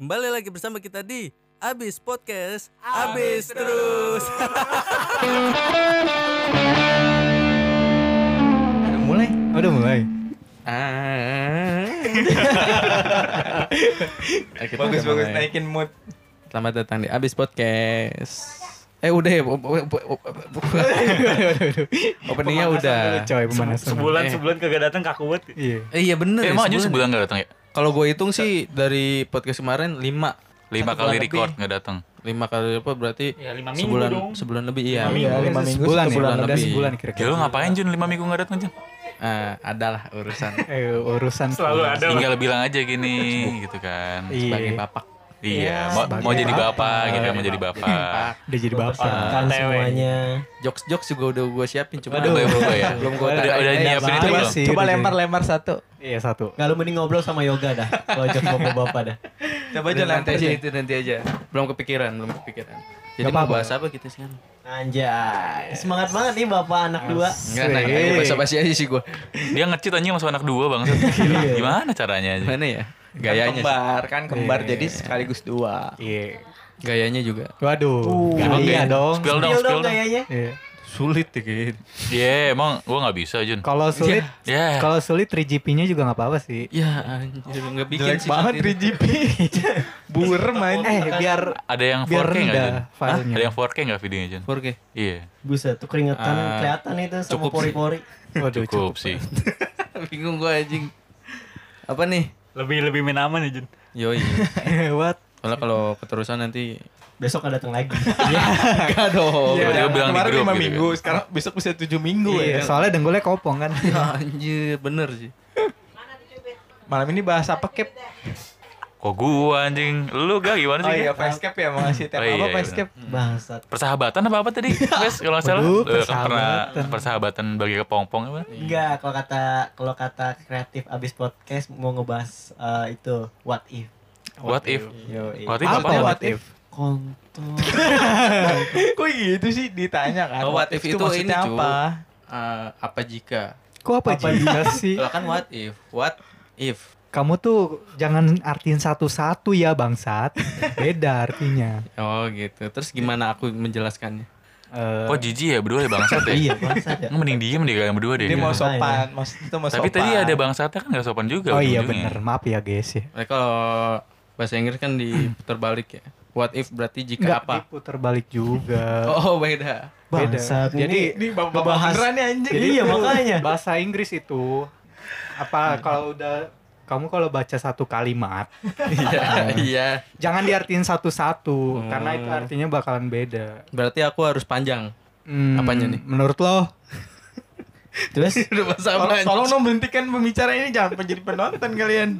Kembali lagi bersama kita di Abis Podcast Abis, terus Udah mulai? Udah mulai. Ah. Bagus bagus mulai. naikin mood Selamat datang di Abis Podcast. Eh udah ya, op- op- openingnya udah. Coy, pemanasan. sebulan Eh. sebulan kagak datang kaku banget Iya. Eh, iya bener. Eh, ya, emang aja sebulan. sebulan gak datang ya? Kalau gue hitung sih dari podcast kemarin 5 Lima Satu kali bulan record nggak datang. 5 kali apa berarti ya lima minggu sebulan dong sebulan lebih iya. Lima Iya, lima minggu sebulan, satu ya? bulan Udah lebih. sebulan Ya kira-kira. lu ngapain Jun lima minggu gak datang Jun? Ah, adalah urusan Eh, urusan selalu ada. Tinggal bilang aja gini gitu kan. Iya. sebagai bapak. Iya, mau, sebagai mau jadi bapak. bapak gitu kan, mau jadi bapak. Udah jadi bapak. Kan semuanya Jokes jokes juga udah gue siapin cuma Aduh, belum gue ya. belum gue Udah, udah nyiapin itu belum? sih, coba udah lempar jadi. lempar satu Iya, satu. Kalau mending ngobrol sama yoga dah. Kalau ajak bapak-bapak dah. coba aja nanti aja aja itu nanti aja. Belum kepikiran, belum kepikiran. Jadi Gak mau apa-apa. bahas apa kita sekarang? Anjay. Semangat banget nih bapak anak dua. Enggak, nah, Asik. bahasa basi aja sih gue. Dia ngecit anjing langsung anak dua bang. Gimana caranya aja? Mana ya? Kan Gayanya sih. kembar kan kembar Iya. jadi sekaligus dua Iya. Gayanya juga. Waduh. Emang iya kayak- dong. Spill dong, Spill spill dong kayaknya. Iya. Sulit ya kayaknya. Iya, emang gua nggak bisa Jun. Kalau sulit, Ya. kalau sulit 3GP-nya juga nggak apa-apa sih. Ya anjir nggak bikin jelek sih. banget saat ini. 3GP burem main Eh, biar Ada yang biar 4K nggak Jun? filenya. Ada yang 4K nggak videonya Jun? 4K. Iya, Buset tuh keringetan Ah, kelihatan itu sama cukup pori-pori. Waduh, cukup sih. Bingung gue anjing. Apa nih? lebih lebih main aman ya Jun Yoi. What? Soalnya kalau keterusan nanti Besok ada datang lagi. enggak dong. Iya. Bilang kemarin grup lima gitu minggu kan. sekarang besok bisa tujuh minggu Iya, ya soalnya dengkulnya kopong kan. Anjir, bener sih. malam ini bahas apa Cap? Kok gua anjing? Lu gak gimana oh sih? iya Gak? Facecap ya mau ngasih tema Oh, iya, apa iya, Facecap Bangsat. Persahabatan apa apa tadi? Guys, kalau salah. Waduh, Eh, pernah persahabatan. persahabatan bagi kepompong apa? Enggak, kalau kata kalau kata kreatif abis podcast mau ngebahas eh, itu what if. What if? Yo, What if Apa apa? what if? Kontol. kok gitu sih ditanya kan Oh, what if itu maksudnya ini, apa Eh, apa jika? Kok apa, jika sih? Kalau kan what if? What if? Kamu tuh jangan artiin satu-satu ya bangsat. Beda artinya. Oh gitu. Terus gimana aku menjelaskannya? Eh, Kok jijik ya berdua ya bangsat ya? Iya, bangsat ya. Mending diem deh kalian berdua deh. dia mau Iya. sopan maksud itu mau Tapi sopan tadi ada bangsatnya kan gak sopan juga. oh iya bener, maaf ya guys ya. Nah, kalau bahasa Inggris kan diputar balik ya. What if berarti jika Enggak apa? diputer balik juga. Oh beda. Beda. Bangsat. Jadi ini bapak nih anjing Jadi Iya, makanya. bahasa Inggris itu apa kalau udah kamu kalau baca satu kalimat Iya. Iya. jangan diartiin satu-satu karena itu artinya bakalan beda. Berarti aku harus panjang. Hmm, Apanya nih? Menurut lo? Terus Udah bahasa tolong, apa? tolong dong berhentikan pembicara ini jangan menjadi penonton kalian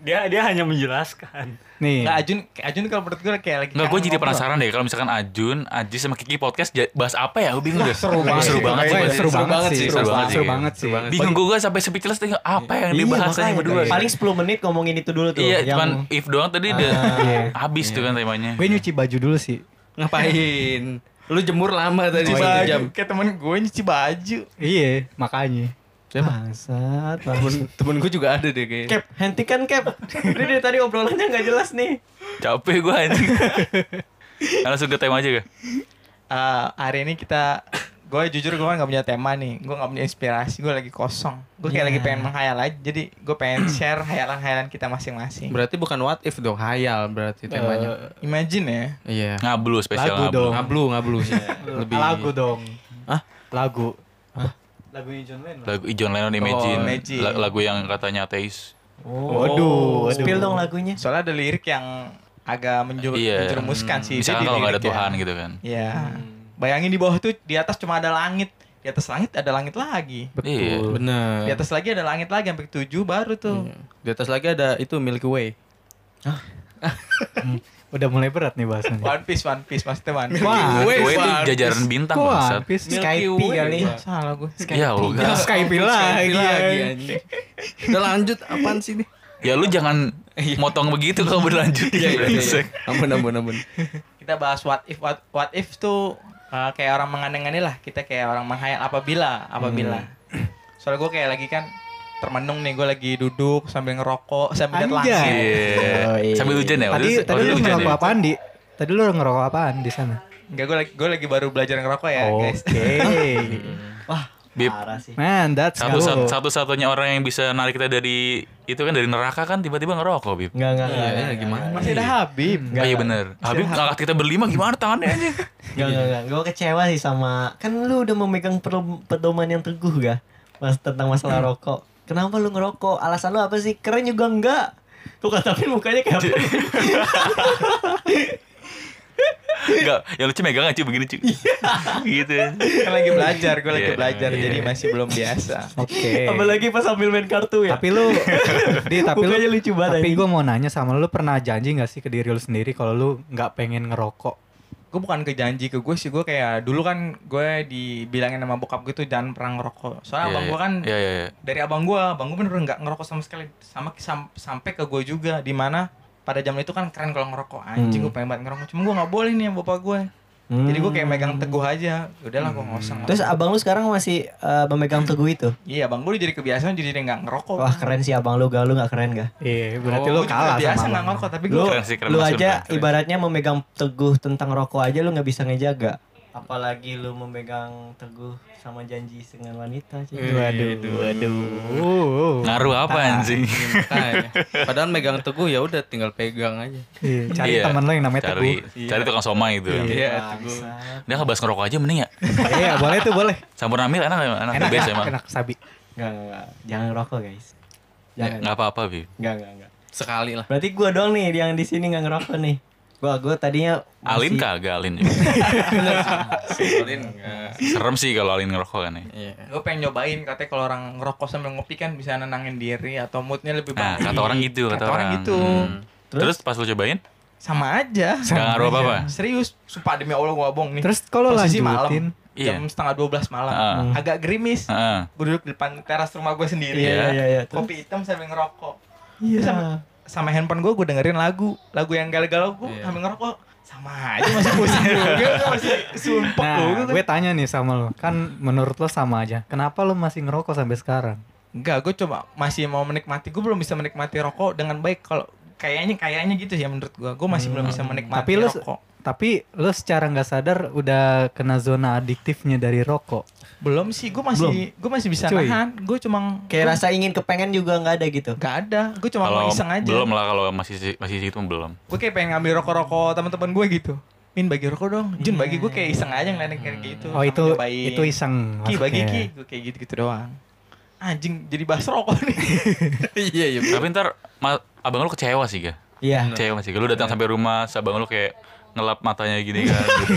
dia dia hanya menjelaskan Nih. Nggak Ajun Ajun kalau menurut gue kayak lagi Nggak, gue jadi penasaran deh kalau misalkan Ajun, Aji sama Kiki podcast bahas apa ya? Gue bingung deh. seru banget seru sih. banget seru banget sih, seru banget seru sih. banget sih. Bingung gue sampai speechless tinggal apa yang dibahas makanya. tadi berdua. Paling 10 menit ngomongin itu dulu tuh. Iya, yang cuman if doang tadi udah Iya. habis tuh kan temanya. Gue nyuci baju dulu sih. Ngapain? Lu jemur lama tadi satu baju jam. kayak temen gue nyuci baju Iya, makanya. bangsat. bangsat. Temen, temen gue juga ada deh kayaknya. Cap, hentikan Cap. Ini dari tadi obrolannya nggak jelas nih. Capek gue anjing. Langsung ke tema aja gak? Eh, hari ini kita gue jujur gue kan gak punya tema nih gue gak punya inspirasi gue lagi kosong gue kayak Ya. lagi pengen menghayal aja jadi gue pengen share hayalan-hayalan kita masing-masing Berarti bukan what if dong, hayal berarti temanya. Eh, imagine ya Iya. Ngablu spesial Lagu ngablu. dong. Ngablu, ngablu sih. Lebih Lagu dong. Hah? Lagu. Lagunya John Lennon. Lagu John Lennon Imagine. Oh, Imagine. La- Lagu yang katanya ateis. Oh, Waduh, waduh. Spill dong lagunya. soalnya ada lirik yang agak menjur Iya. menjerumuskan sih di kalau nggak ada ya. Tuhan gitu kan. Iya. Bayangin di bawah tuh di atas cuma ada langit di atas langit ada langit lagi Iya. Bener. di atas lagi ada langit lagi sampai tujuh baru tuh Iya. Di atas lagi ada itu Milky Way. Udah mulai berat nih bahasannya. One Piece One Piece maksudnya One Piece Wah, Gue itu One jajaran bintang Kok. One Piece? Skype kali. salah gue Ya Allah. Ya, Skype lagi. lagi ya. anjing. Udah lanjut apaan sih nih? Ya lu jangan motong begitu kalau berlanjut. Iya, iya, iya. Ampun, ampun, ampun. kita bahas what if what, what if tuh uh, kayak orang mengandeng lah kita kayak orang menghayal apabila apabila soalnya gue kayak lagi kan termenung nih gue lagi duduk sambil ngerokok sambil lihat langit. Iya. Oh, iya. Sambil hujan ya. Tadi tadi lu ngerokok ya? apaan di? Tadi lu ngerokok apaan di sana? Enggak gue lagi gue lagi baru belajar ngerokok ya guys. Oke. Wah, Sih. Man, that's Satu cool. satu satunya orang yang bisa narik kita dari itu kan dari neraka kan tiba-tiba ngerokok, Bib. Enggak, enggak, enggak. Iya, enggak, ya, gimana? Masih ada Habib. Oh iya bener. Habib ngangkat kita berlima gimana tangannya aja? Enggak, enggak, enggak. Gue kecewa sih sama kan lu udah memegang per- pedoman yang teguh ga? Mas tentang masalah rokok. Kenapa lu ngerokok? Alasan lu apa sih? Keren juga enggak. Tuh katanya mukanya kayak apa? Enggak, yang lucu megang aja begini, cuy. gitu. Kan lagi belajar, gue lagi Iya. belajar jadi masih belum biasa. Oke. Apalagi pas sambil main kartu ya. Tapi lu di tapi lu Mukanya lucu banget, Tapi gue mau nanya sama lu, lu pernah janji gak sih ke diri lu sendiri kalau lu nggak pengen ngerokok? Gue bukan ke janji ke gue sih, gue kayak dulu kan gue dibilangin sama bokap gue tuh jangan pernah ngerokok. Soalnya abang gue kan Iya, iya, iya. dari abang gue, abang gue bener-bener nggak ngerokok sama sekali, sama sam- sampai ke gue juga, di mana pada zaman itu kan keren kalau ngerokok anjing Hmm. gue pengen banget ngerokok cuma gue nggak boleh nih sama bapak gue jadi gue kayak megang teguh aja udahlah gue nggak Hmm. Terus abang lu sekarang masih eh, memegang teguh itu? iya abang gue jadi kebiasaan jadi dia nggak ngerokok Wah keren sih abang lu, gaul lu gak keren gak? Iya, berarti Oh, lu kalah biasa sama nggak abang. ngerokok tapi Lu, gue Keren sih, keren lu aja keren. ibaratnya memegang teguh tentang rokok aja lu nggak bisa ngejaga. Apalagi lu memegang teguh sama janji dengan wanita. cuy. Waduh, waduh. Uh, Ngaruh apa anjing? Makanya. Padahal megang teguh ya udah tinggal pegang aja. Iya, cari Iya, teman lo yang namanya cari, Teguh. cari tukang somai itu. Iya, teguh. Bangsat. Dia ngebahas ngerokok aja mending ya. Iya, boleh tuh, boleh. Campur amil enak enak, enak, Enak, best enak, emang. enak sabi. Nggak, nggak, nggak. Jangan rokok guys. Jangan. Nggak apa-apa, Bib. Nggak, nggak, nggak. Sekali lah. Berarti gua doang nih yang di sini nggak ngerokok nih. Gua gua tadinya Alin masih- kagak, Alin. Sekolin enggak. Serem sih kalau Alin ngerokok kan ya. Iya. gue pengen nyobain katanya kalau orang ngerokok sambil ngopi kan bisa nenangin diri atau moodnya lebih Nah, baik kata orang gitu, kata, orang gitu Hmm. Terus pas lu cobain, sama aja nggak ngaruh apa-apa. serius sumpah demi allah gue bohong nih Terus kalau lanjutin, malam Iya. jam setengah 12 malam Ah. agak gerimis Heeh. gue duduk di depan teras rumah gue sendiri Iya. iya, iya. Terus? kopi hitam sambil ngerokok Iya. Terus sama, handphone gue gue dengerin lagu. Lagu yang galau-galau gue Iya. sambil ngerokok sama aja masih pusing juga Gua masih sumpah nah, gue gue tanya nih sama lo, kan menurut lo sama aja. Kenapa lo masih ngerokok sampai sekarang? enggak gue coba masih mau menikmati gue belum bisa menikmati rokok dengan baik. Kalau kayaknya kayaknya gitu ya menurut gue gue masih belum bisa menikmati Tapi rokok Tapi lo secara nggak sadar udah kena zona adiktifnya dari rokok. belum sih gue masih gue masih bisa Cuy. nahan gue cuma Kayak rasa ingin kepengen juga nggak ada gitu. Gak ada, gue cuma Kalau mau iseng aja. belum lah kalau masih masih situ belum. Gue kayak pengen ngambil rokok-rokok teman-teman gue gitu. Min bagi rokok dong. Jun bagi gue kayak iseng aja ngeliatin kayak gitu. Oh itu nyobain. itu iseng. Ki bagi ki, gue kayak gitu-gitu doang. Anjing jadi bahas rokok nih. Iya, iya. Tapi ntar ma- abang lu kecewa sih, ga? Iya. Kecewa sih. Lu datang sampai rumah, abang lu kayak ngelap matanya gini kan. gitu.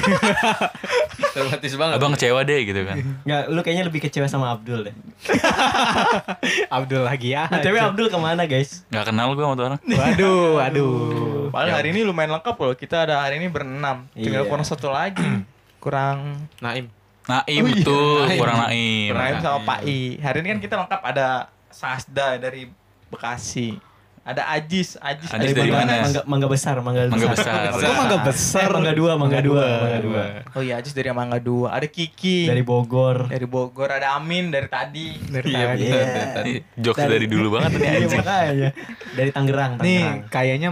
Dramatis banget. abang kecewa deh gitu kan. Nggak, lu kayaknya lebih kecewa sama Abdul deh. Abdul lagi ya. BTW Abdul ke mana guys? Nggak kenal gua sama tuh orang. Waduh, waduh. Padahal hari ini lumayan lengkap loh. Kita ada hari ini berenam. Tinggal Iya. kurang satu lagi. kurang Naim. Naim Oh iya, tuh, Naim. kurang Naim. Kurang sama Pak I. Hari ini kan kita lengkap ada Sasda dari Bekasi. Ada Ajis, Ajis, Ajis dari mangga, mana? Mangga, mangga besar, mangga, Mangga besar. Kok mangga besar? Eh, mangga dua, mangga dua, mangga dua. Oh iya, Ajis dari Mangga 2. Ada Kiki Dari Bogor. dari Bogor, ada Amin dari tadi. Dari Iya, tadi. Iya. Jokes dari dulu banget nih Iya, anjing. makanya. Dari Tangerang, Nih Tangerang. kayaknya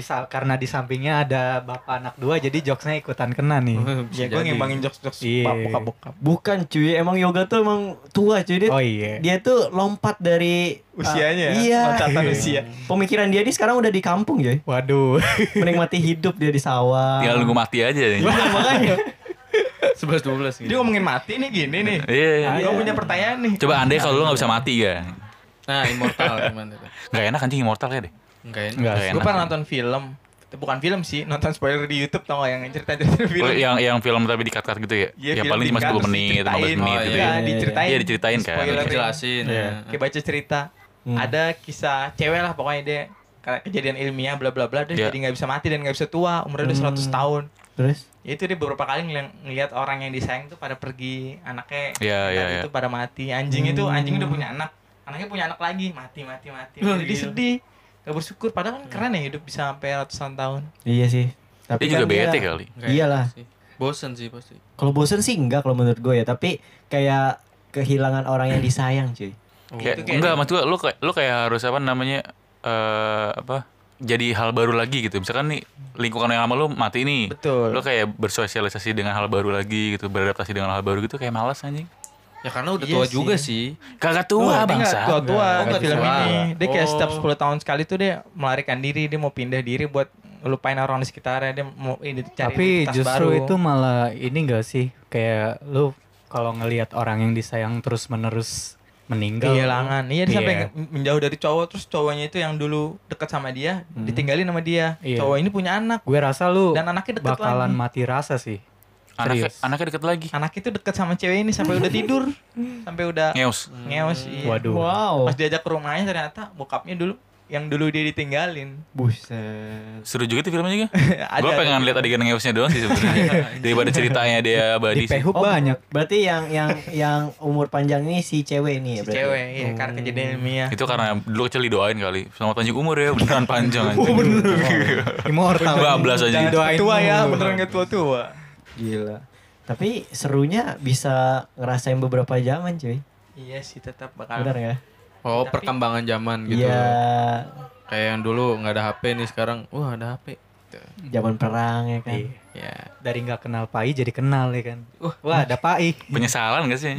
di karena di sampingnya ada bapak anak dua jadi jokesnya ikutan kena nih. Ya gue ngimbangin jokes-jokes Iya. bokap-bokap. Bukan cuy, emang yoga tuh emang tua cuy dia. Oh iya. Dia tuh lompat dari Usianya uh, ya? Iya. Loncatan usia. Pemikiran dia ini sekarang udah di kampung cuy. Waduh. Menikmati hidup dia di sawah. Tinggal nunggu mati aja. nih. Iya, makanya. 11 12 gitu. Dia ngomongin mati nih gini nih. Iya. iya. Gue punya pertanyaan nih. Coba andai kalau lu nggak bisa mati ga? Nah, immortal gimana tuh? Nggak enak anjing immortal ya deh. Enggak enak. Enggak. Nggak Gue pernah nonton film. Bukan film sih, nonton spoiler di YouTube tau gak yang cerita-cerita film. Oh, yang yang film tapi di-cut-cut gitu ya? Iya, yang film paling cuma di-cut 10 terus menit, 15 diceritain. menit Oh, gitu Iya, ya. diceritain. Iya, diceritain kan. Spoiler. Jelasin. Iya. ya. Kayak baca cerita. Hmm. Ada kisah cewek lah pokoknya dia kayak kejadian ilmiah bla bla bla dia Iya. jadi nggak bisa mati dan nggak bisa tua umurnya udah 100 Hmm. tahun Terus? Ya itu dia beberapa kali ngeli- ngeliat orang yang disayang tuh pada pergi anaknya Iya, iya, tadi iya. itu pada mati anjing itu Hmm. anjing udah punya anak anaknya punya anak lagi mati mati mati Oh, jadi gila. sedih gak bersyukur padahal kan keren ya hidup bisa sampai ratusan tahun Iya sih. Tapi Dia juga kan dia- bete kali. Nggak Iyalah. sih. Bosen sih pasti. Kalau bosen sih enggak kalau menurut gue ya, tapi kayak kehilangan orang yang disayang cuy. Kayak, Itu kayak- enggak, maksud gua lu kayak lu kayak harus apa namanya eh apa? Jadi hal baru lagi gitu. Misalkan nih lingkungan yang lama lu mati nih. Betul. Lu kayak bersosialisasi dengan hal baru lagi gitu, beradaptasi dengan hal baru gitu kayak malas anjing. Ya karena udah Iya tua sih. juga sih. Kagak Oh, tua nggak bangsa. Tua-tua Oh, di nggak film tua. ini. Dia kayak Oh. setiap 10 tahun sekali tuh dia melarikan diri, dia mau pindah diri buat ngelupain orang di sekitarnya, dia mau ini cari Tapi justru baru. itu malah ini gak sih kayak lu kalau ngelihat orang yang disayang terus menerus meninggal. kehilangan. Iya dia sampai Iya. menjauh dari cowok terus cowoknya itu yang dulu deket sama dia ditinggalin sama dia. Iya. Cowok ini punya anak. Gue rasa lu Dan anaknya deket bakalan lagi. mati rasa sih. Anaknya, anaknya deket lagi. Anak itu deket sama cewek ini sampai udah tidur, sampai udah Ngeus. ngeos. Iya. Waduh. Wow. Pas diajak ke rumahnya ternyata bokapnya dulu yang dulu dia ditinggalin. Buset. Seru juga tuh filmnya juga. Ada- Gue pengen lihat adegan ngeusnya doang sih sebenarnya. Daripada ceritanya dia Di abadi sih. Pehub Oh, banyak. Berarti yang yang yang umur panjang ini si cewek ini ya Si berarti. cewek, iya, karena kejadian ilmiah. Itu karena dulu kecil didoain kali. Selamat panjang umur ya, beneran panjang Oh, anjing. Immortal. Bablas aja. Didoain tua ya, beneran gak tua-tua. Gila. Tapi serunya bisa ngerasain beberapa zaman cuy. Iya sih tetap bakal. Benar ya? Oh, Tapi- perkembangan zaman gitu. Iya. Kayak yang dulu nggak ada HP nih sekarang, wah ada HP. Zaman perang ya kan. Iya. Ya. Dari nggak kenal Pai jadi kenal ya kan. Wah, ada Pai. Penyesalan gak sih?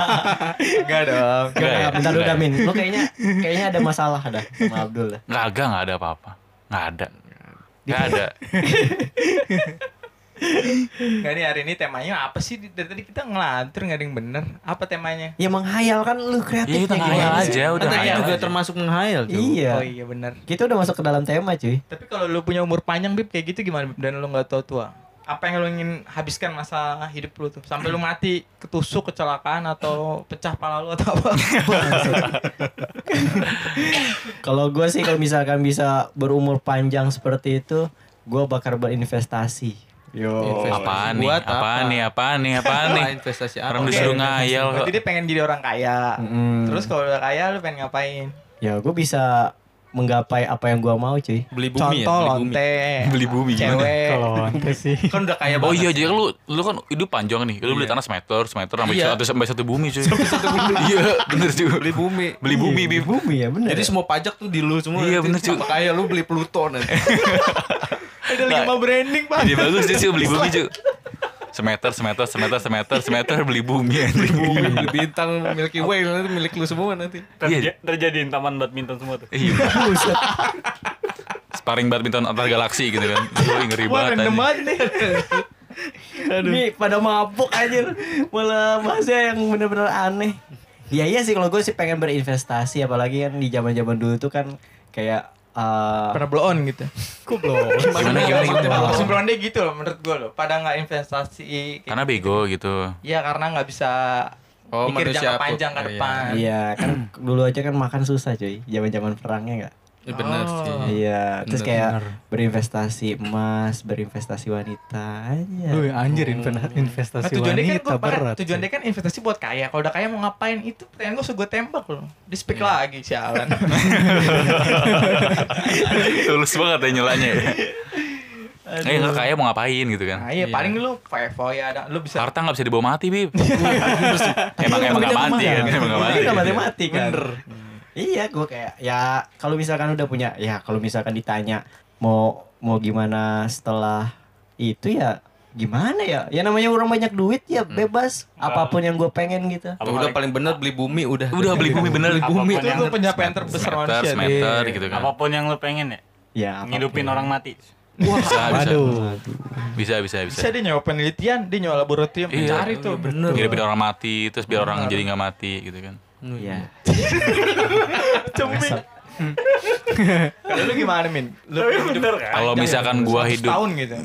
Enggak dong. Gak, Enggak ya? bentar dulu? Damin. Lu kayaknya kayaknya ada masalah ada sama Abdul. dah. Nggak agak, nggak ada apa-apa. Nggak ada. Nggak ada. Enggak nih hari ini temanya apa sih? Dari tadi kita ngelantur nggak ada yang bener. Apa temanya? Ya menghayal kan lu kreatif Ya kita ngayal aja, udah Kan tadi ngayal juga aja. termasuk menghayal, cuy. Iya. Oh iya bener. Kita udah masuk ke dalam tema cuy. Tapi kalau lu punya umur panjang Bib kayak gitu gimana Bib? Dan lu nggak tahu tua. Apa yang lu ingin habiskan masa hidup lu tuh? Sampai lu mati ketusuk, kecelakaan atau pecah pala lu atau apa? Kalau gue sih kalau misalkan bisa berumur panjang seperti itu, gue bakal berinvestasi. Yo. Investasi Apaan nih? buat Apaan apa? nih? Apaan nih? Apaan nih? Investasi apa? Orang disuruh ngayal. Berarti dia pengen jadi orang kaya. Mm. Terus kalau udah kaya lu pengen ngapain? Ya gue bisa menggapai apa yang gue mau cuy. beli bumi Contoh ya, beli bumi. lonte. Beli bumi gimana? Cewek. Kalau lonte sih. Kan udah kaya Oh banget. iya, jadi lu lu kan hidup panjang nih. Lu beli tanah semeter, semeter sampai Iya. satu sampai satu bumi cuy. satu bumi. Iya, bener cuy. beli bumi. Beli bumi, Bib. Bumi ya bener. Jadi semua pajak tuh di lu semua. Iya, bener, cuy. Kayak lu beli Pluto nanti. Ada lagi mau branding, Pak. Ide bagus dia cuy beli bumi cuy. Semeter, semeter, semeter, semeter, semeter beli bumi bumi, beli bintang Milky Way nanti milik lu semua nanti. Terja- terjadiin taman badminton semua tuh. Iya. Sparring badminton antar galaksi gitu kan. Wih, ngeri Wah, banget. random anjing. banget nih. Ini pada mabuk aja Malah bahasnya yang bener-bener aneh Iya iya sih kalau gue sih pengen berinvestasi Apalagi kan di zaman zaman dulu tuh kan Kayak eh, Pernah blow on gitu. Kok belum? Gimana gimana gimana? Maksud blonde gitu loh menurut gue loh. Pada nggak investasi. Karena gitu. bego gitu. Iya karena nggak bisa Oh, mikir jangka aku- panjang ke iya. depan. Iya kan dulu aja kan makan susah cuy zaman zaman perangnya nggak Ya benar Oh. sih. Iya terus Bener, kayak bener. berinvestasi emas Berinvestasi wanita aja Lu anjir inven- investasi Nah, tujuan kan wanita gua pakai- berat. tujuan sih. dia kan investasi buat kaya. Kalau udah kaya mau ngapain itu pertanyaan gue gue tembak loh. Di speak lagi sialan. Tulus banget ya nyelanya ya. Eh nggak kaya mau ngapain gitu nah, kan. iya paling lu foya-foya ada lu bisa Harta nggak bisa dibawa mati, Bib. emang emang nggak mati kan, emang nggak mati. Nggak mati-mati kan Iya gue kayak Ya kalau misalkan udah punya Ya kalau misalkan ditanya Mau mau gimana setelah Itu ya Gimana ya Ya namanya orang banyak duit ya bebas Apa pun yang gue pengen gitu Tuh, udah paling bener beli bumi udah. Udah beli bumi bener. Beli bumi itu Apa pun tuh pencapaian terbesar manusia. semeter Iya. gitu kan. Apa pun yang lu pengen ya. Ya. Ngidupin orang mati. Bisa, bisa. Waduh. Bisa, bisa, bisa. Bisa dia nyawa penelitian, dia nyawa laboratorium, Iya, cari tuh. bener. Ngidupin orang mati, terus biar orang jadi nggak mati gitu kan. Iya Cemil. Kalau lu gimana Min? Lu bener kan? Kalau misalkan gua 100 hidup tahun gitu.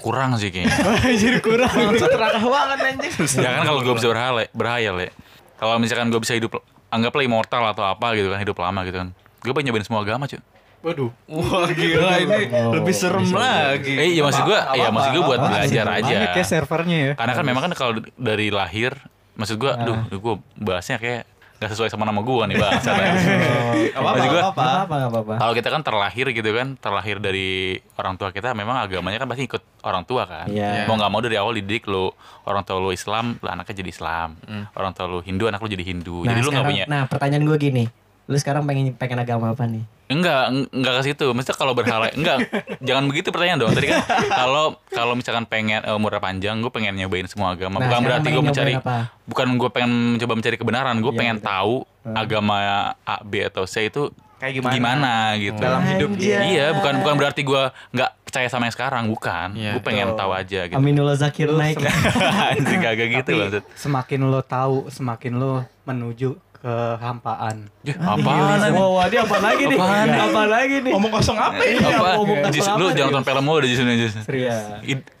kurang sih kayaknya. Anjir kurang. Serakah banget anjing. ya kan kalau gue bisa berhayal, berhayal ya. Kalau misalkan gue bisa hidup anggaplah immortal atau apa gitu kan, hidup lama gitu kan. Gue pengen nyobain semua agama, cuy. Waduh. Wah gila ini Oh, lebih serem bisa. lagi. Eh, iya maksud gue, ya maksud gue buat belajar aja. ya servernya ya. Karena kan memang kan kalau dari lahir, maksud gue, aduh, gue bahasnya kayak nggak sesuai sama nama gua nih bang. Maksud gak apa-apa. Kalau kita kan terlahir gitu kan, terlahir dari orang tua kita memang agamanya kan pasti ikut orang tua kan. Iya. Mau nggak mau dari awal dididik lu orang tua lu Islam, lu anaknya jadi Islam. Orang tua lu Hindu, anak lu jadi Hindu. jadi lu nggak punya Nah, pertanyaan gue gini. Lu sekarang pengen pengen agama apa nih? Enggak, eng- enggak ke situ. Maksudnya kalau berhala enggak, jangan begitu pertanyaan dong. Tadi kan kalau kalau misalkan pengen eh, umurnya panjang, gue pengen nyobain semua agama. Nah, bukan berarti gue mencari apa? bukan gue pengen mencoba mencari kebenaran, gue Iya, pengen betul. tahu agama A, B atau C itu Kayak gimana? gitu. Dalam hidup dia. Iya, bukan bukan berarti gue nggak percaya sama yang sekarang, bukan. Iya, gue pengen tahu aja gitu. Aminullah Zakir naik. Anjing kagak gitu Tapi maksud. semakin lo tahu, semakin lo menuju kehampaan. Ya, apaan anjing? Wah, wah, dia apa lagi nih? Apaan? Apa lagi nih? Omong kosong apa ini? Iya, Apa? ngomong kasar Jis, apa lu jangan nonton film mulu di sini Jis. Iya.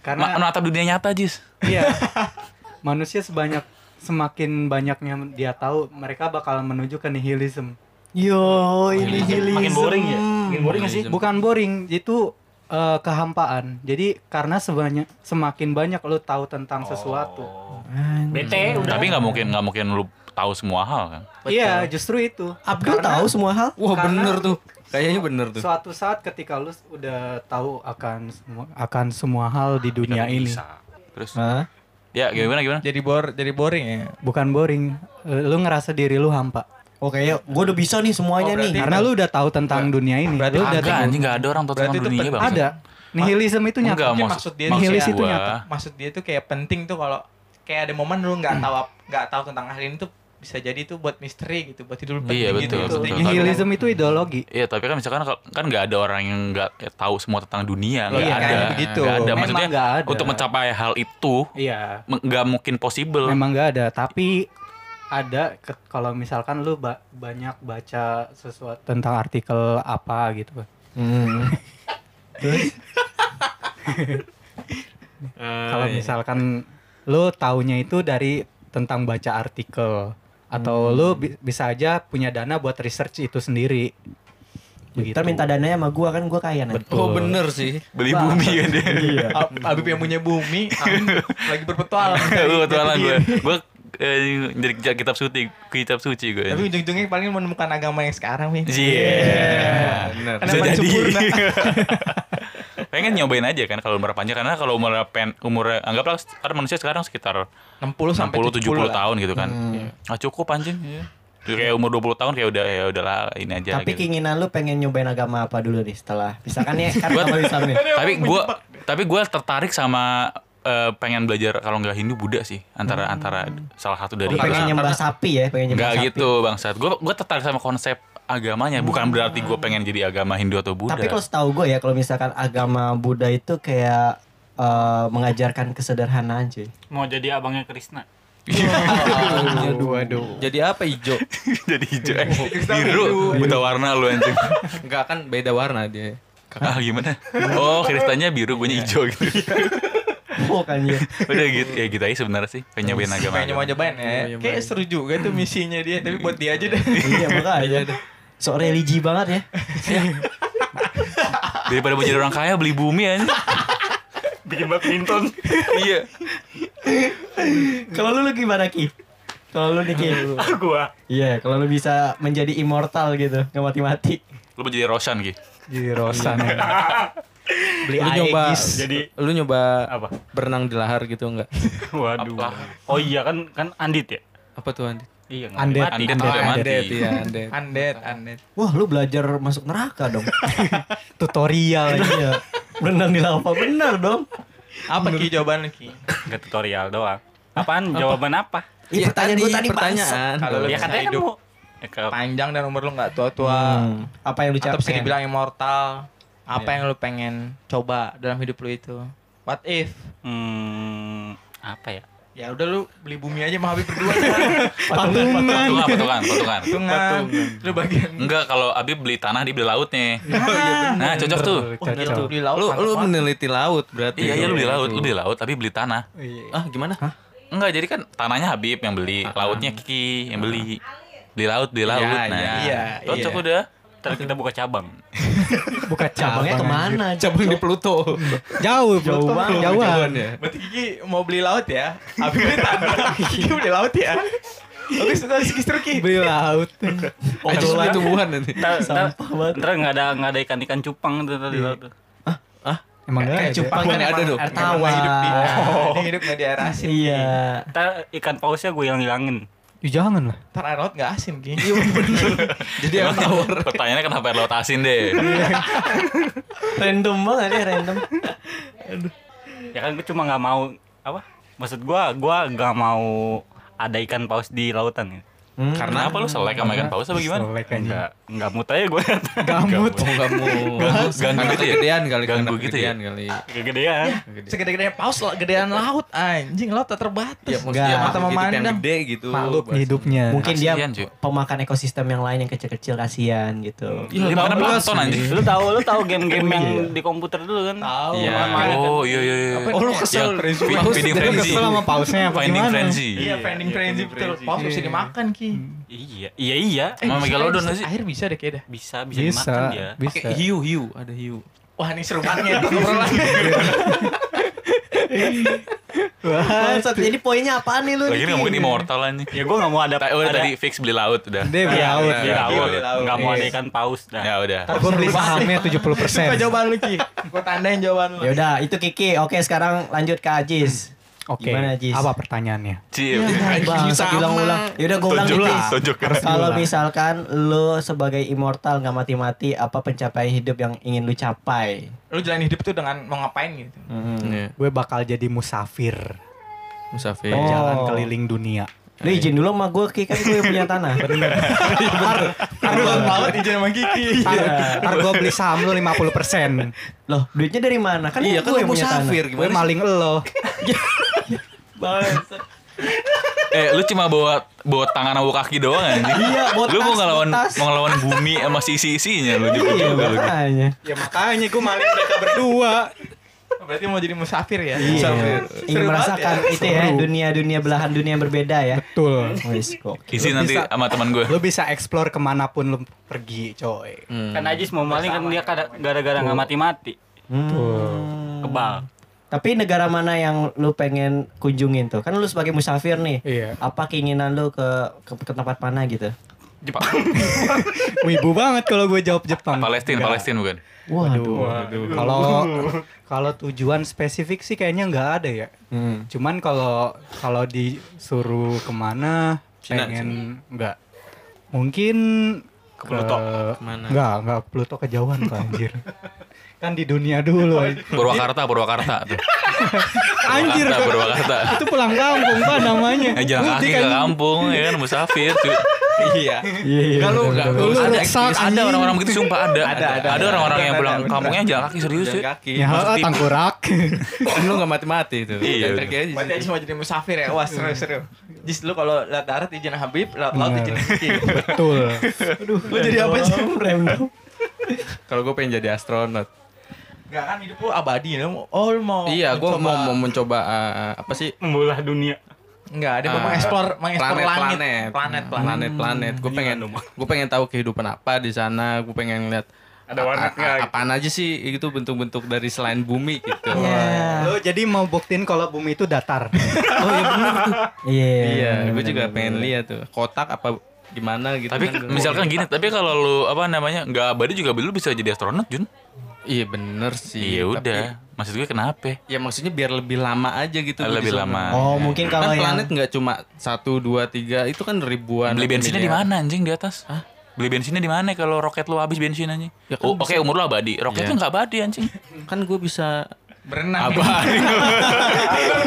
Karena- ma- menatap dunia nyata Jis. Iya. Manusia sebanyak semakin banyaknya dia tahu, mereka bakal menuju ke nihilism. Yo, ini hilism. Makin boring ya? Makin boring gak sih? Bukan boring, itu eh, kehampaan. Jadi karena sebanyak semakin banyak lo tahu tentang sesuatu. Bete udah. Tapi nggak mungkin nggak mungkin lu tahu semua hal kan. Iya, justru itu. Abdul tahu semua hal? Wah Karena- bener tuh. Kayaknya bener tuh. Suatu saat ketika lu udah tahu akan semua akan semua hal di dunia ini, Bisa. Terus Hah? ya gimana gimana? Jadi bor, jadi boring ya. bukan boring. Eh, Lu ngerasa diri lu hampa. Oh kayaknya gue udah bisa nih semuanya Oh, nih. Karena lu udah tahu tentang dunia ini. berarti Lu udah Agak tahu. anjing nggak ada orang tahu Berarti tentang itu dunia bang. Ada. Nihilism itu nyata. Enggak, maksud- maksud dia Nihilis itu nyata. Maksud dia tuh kayak penting tuh kalau kayak ada momen lu nggak tahu nggak tahu tentang hal ini tuh bisa jadi tuh buat misteri gitu, buat hidup Iya, penting gitu. betul, betul. gitu. Nihilism itu ideologi. Iya tapi kan misalkan kan nggak ada orang yang nggak eh, tahu semua tentang dunia nggak Iya, ada begitu. nggak ada Memang maksudnya nggak ada. untuk mencapai hal itu Iya. nggak mungkin possible Memang nggak ada, tapi ada ke- kalau misalkan lu ba- banyak baca sesuatu tentang artikel apa gitu. Hmm. Kalau misalkan lu taunya itu dari tentang baca artikel atau lu bi- bisa aja punya dana buat research itu sendiri. Ntar minta dananya sama gua kan gua kaya nanti. Oh bener sih. beli bumi kan dia Iya. Ab- Habib yang punya bumi Amin, lagi berpetualang. Gue kebetulan Jadi gue gue eh, dari kitab suci kitab suci gue Tapi ujung-ujungnya paling menemukan agama yang sekarang nih. Iya. Bener. Karena Bisa paling jadi. Pengen nyobain aja kan kalau umur panjang karena kalau umur pen umur anggaplah kan manusia sekarang sekitar 60 sampai 60 70 70 lah. tahun gitu kan. Ah cukup anjing. Kayak umur 20 tahun kayak udah ya udahlah ini aja Tapi gitu. keinginan lu pengen nyobain agama apa dulu nih setelah misalkan ya kan Gua- agama Islam nih. tapi gue tapi gue tertarik sama eh, pengen belajar kalau nggak Hindu Buddha sih antara antara salah satu dari Lu pengen nyembah sapi ya, pengen nyembah nggak sapi. gitu bangsat gue gue tertarik sama konsep agamanya bukan berarti gue pengen jadi agama Hindu atau Buddha Tapi kalau setahu gue ya kalau misalkan agama Buddha itu kayak eh, mengajarkan kesederhanaan cuy. Mau jadi abangnya Krishna. Aduh, aduh. Jadi apa hijau? jadi hijau eh, biru buta warna lu anjing Enggak kan beda warna dia. ah gimana oh kristannya biru gue hijau gitu Oh kan ya. udah gitu ya gitu aja sebenarnya sih pengen nyobain agama Pengen nyoba-nyobain ya. Kayak seru juga tuh misinya dia, tapi buat dia aja deh. iya makanya. Sok religi banget ya. daripada mau jadi orang kaya beli bumi aja Bikin badminton. iya Kalau lu, lu gimana Ki? Kalau lu nih Ki. Gua. Iya, kalau lu bisa menjadi immortal gitu, nggak mati-mati. lu mau jadi Roshan gitu Jadi Rosan ya. Beli Lu nyoba Aegis. Jadi lu nyoba apa? berenang di lahar gitu enggak? Waduh. Apa? Oh iya kan kan Andit ya? Apa tuh Andi? Iya Undead. mati. Undead Undead, udah mati Undead, iya, undead. Undead, undead. Wah, lu belajar masuk neraka dong. Tutorial ya. Iya. Berenang di lava benar dong. Apa Ki jawaban Ki? Nggak tutorial doang. Apaan? Jawaban apa? Iya, pertanyaan gua tadi pertanyaan. Kalau lu Ya bisa katanya kan hidup mau ya, kalau panjang dan umur lu nggak tua-tua. Hmm. Apa yang lu Atau bisa dibilang immortal. Apa Iya. yang lu pengen coba dalam hidup lu itu? What if? hmm, apa ya? Ya udah lu beli bumi aja sama Habib berdua. Patungan. patungan patungan patungan Patungan. Lu bagian. enggak kalau Abi beli tanah dia beli lautnya nah cocok tuh Oh, iya tuh beli laut. Lu lu meneliti laut berarti. iya iya lu beli laut lu beli laut tapi beli tanah Ah, gimana? enggak jadi kan tanahnya Habib yang beli lautnya Kiki yang beli beli laut beli laut Iya, nah iya, cocok iya. udah Ntar kita buka cabang. Bukan Cabangnya ke mana? Cabang di Pluto. Jauh, Jauh banget. Jauhan. ya. Berarti Kiki mau beli laut ya? Habib beli tanah. Kiki beli laut ya? Bagus itu sikis Ki. Beli laut. Aja sebenarnya tumbuhan nanti. Ntar, Sampah banget. ntar nggak ada nggak ada ikan ikan cupang tuh tadi laut tuh. Emang enggak Kayak ada. cupang kan ada emang dong. air tawar. hidup di, hidup nggak di air asin. Iya. Ntar ikan pausnya gue yang hilangin. Ya, jangan lah. Ntar air laut nggak asin Ki. Jadi emang pertanyaannya kenapa air laut asin deh? Random banget ya random. Ya kan gue cuma nggak mau apa? Maksud gue gue nggak mau ada ikan paus di lautan. Hmm. Karena apa lu selek sama ikan paus apa gimana? Selek aja. Nggak nggak mut aja gue. Gamut. Oh nggak mau. Ganggu, ganggu gitu ya? kegedean kali. Ganggu gitu ya? kali. Kegedean. Segede-gede paus lah, gedean laut anjing laut tak terbatas. Ya maksudnya Mata memandang. gede gitu. Makhluk hidupnya. Mungkin dia pemakan ekosistem yang lain yang kecil-kecil kasihan gitu. Iya, mana plankton anjing. Lu tahu lu tahu game-game yang di komputer dulu kan? Tahu. Iya. Oh iya iya iya. Oh lu kesel. Paus Feeding frenzy. Kesel sama pausnya apa Finding gimana? frenzy. Iya, finding frenzy betul. Paus bisa dimakan Ki. Iya, iya iya. Sama bisa Megalodon air- sih? Air bisa deh kayaknya. Bisa bisa, Bisa. dimakan dia. Bisa. Pakai hiu hiu ada hiu. Wah ini seru banget obrolan. Bangsat, jadi poinnya apaan nih lu? Lagi ngomongin immortal anjing. Ya gue nggak mau ada Udah ada tadi fix beli laut udah. Dia beli Iya, laut. Beli laut. Nggak mau ada Iya. ikan paus dah. Ya udah. Ntar gue beli sahamnya 70%. Coba jawaban lu Ki. Gua tandain jawaban lu. Ya udah, itu Kiki. Oke, sekarang lanjut ke Ajis. Oke. Gimana, Jis? Apa pertanyaannya? Cie. Bangsat ulang-ulang. Yaudah gue ulang lah, tunjuk. Kalau misalkan lu sebagai immortal nggak mati-mati, apa pencapaian hidup yang ingin lu capai? Lu jalan hidup tuh dengan mau ngapain gitu. Iya. Gue bakal jadi musafir. Musafir. Oh. Jalan keliling dunia. Lu izin dulu sama gue, Ki. Kan gue yang punya tanah. Aduh, laut izin sama Kiki. Ntar, ntar gue beli saham lu 50%. Loh, duitnya dari mana? Kan Iya kan gue yang punya tanah. musafir Gue gimana sih? maling lo. Bangsat. Eh, lu cuma bawa bawa tangan sama kaki doang anjing. Iya, bawa Lu mau ngelawan mau ngelawan bumi sama sisi-isinya lu juga. Iya, juga lu. makanya. Ya makanya gue maling mereka berdua. Berarti mau jadi musafir ya? Iya. Musafir. Ingin Seru merasakan banget itu ya, dunia-dunia belahan dunia yang berbeda ya. Betul. Wis kok. Isi Lu nanti bisa- sama teman gue. Lo bisa explore ke mana pun lo pergi, coy. Kan Ajis mau maling kan dia kada- gara-gara nggak mati-mati. Hmm. Kebal. Tapi negara mana yang lu pengen kunjungin tuh? Kan lu sebagai musafir nih. Iya. Apa keinginan lu ke ke, ke tempat mana gitu? Jepang. Wibu banget kalau gue jawab Jepang. Palestina. Palestina bukan? Waduh. Kalau kalau tujuan spesifik sih kayaknya nggak ada ya. Hmm. Cuman kalau kalau disuruh ke mana Cina, pengen nggak mungkin ke Pluto. Ke mana? Nggak nggak Pluto kejauhan tuh anjir. kan di dunia dulu. anjir. Purwakarta, Purwakarta tuh. Anjir Purwakarta. Purwakarta. itu pulang kampung kan namanya. Eh, jalan kaki ke kampung ya kan musafir cuy. Iya. Iya, iya. Enggak lu betul, enggak ada ada orang-orang begitu sumpah ada. Ada, ada. Ada orang-orang yang pulang kampungnya jalan kaki serius cuy. Jalan kaki. Ya, tangkurak. Lu enggak mati-mati tuh. Iya, udah. kaki aja. Mau jadi musafir ya? Wah seru seru. Jis lu kalau lihat darat izin Habib, laut laut izin Kiki. Betul. Lu jadi apa sih? Kalau gue pengen jadi astronot. Gak kan hidup lu abadi lu. Oh lu mau Iya, gue mau mau mencoba uh, apa sih? Membelah dunia. Enggak, dia mau Ah, mengeksplor mengeksplor langit. planet-planet. Planet planet. planet planet gue pengen gue pengen tahu kehidupan apa di sana gue pengen lihat Ada warnet a- a- nggak? apaan aja sih itu bentuk-bentuk dari selain bumi gitu Iya. Lo jadi mau buktiin kalau bumi itu datar. oh iya bener tuh Iya. iya gue juga bener, pengen bener. lihat tuh kotak apa gimana gitu Tapi kan. misalkan gini, tapi kalau lu apa namanya nggak abadi juga lu bisa jadi astronot Jun. Iya bener sih Iya Tapi, udah. Maksud gue kenapa? ya maksudnya biar lebih lama aja gitu lebih lama. Oh, mungkin kan kalau yang planet nggak cuma satu dua tiga itu kan ribuan Beli bensinnya di mana anjing di atas? Hah? Beli bensinnya di mana kalau roket lu habis bensin anjing? Ya kan oh, Oke, umur lu abadi. Roket Iya. lu nggak abadi anjing. kan gue bisa Berenang. Abadi.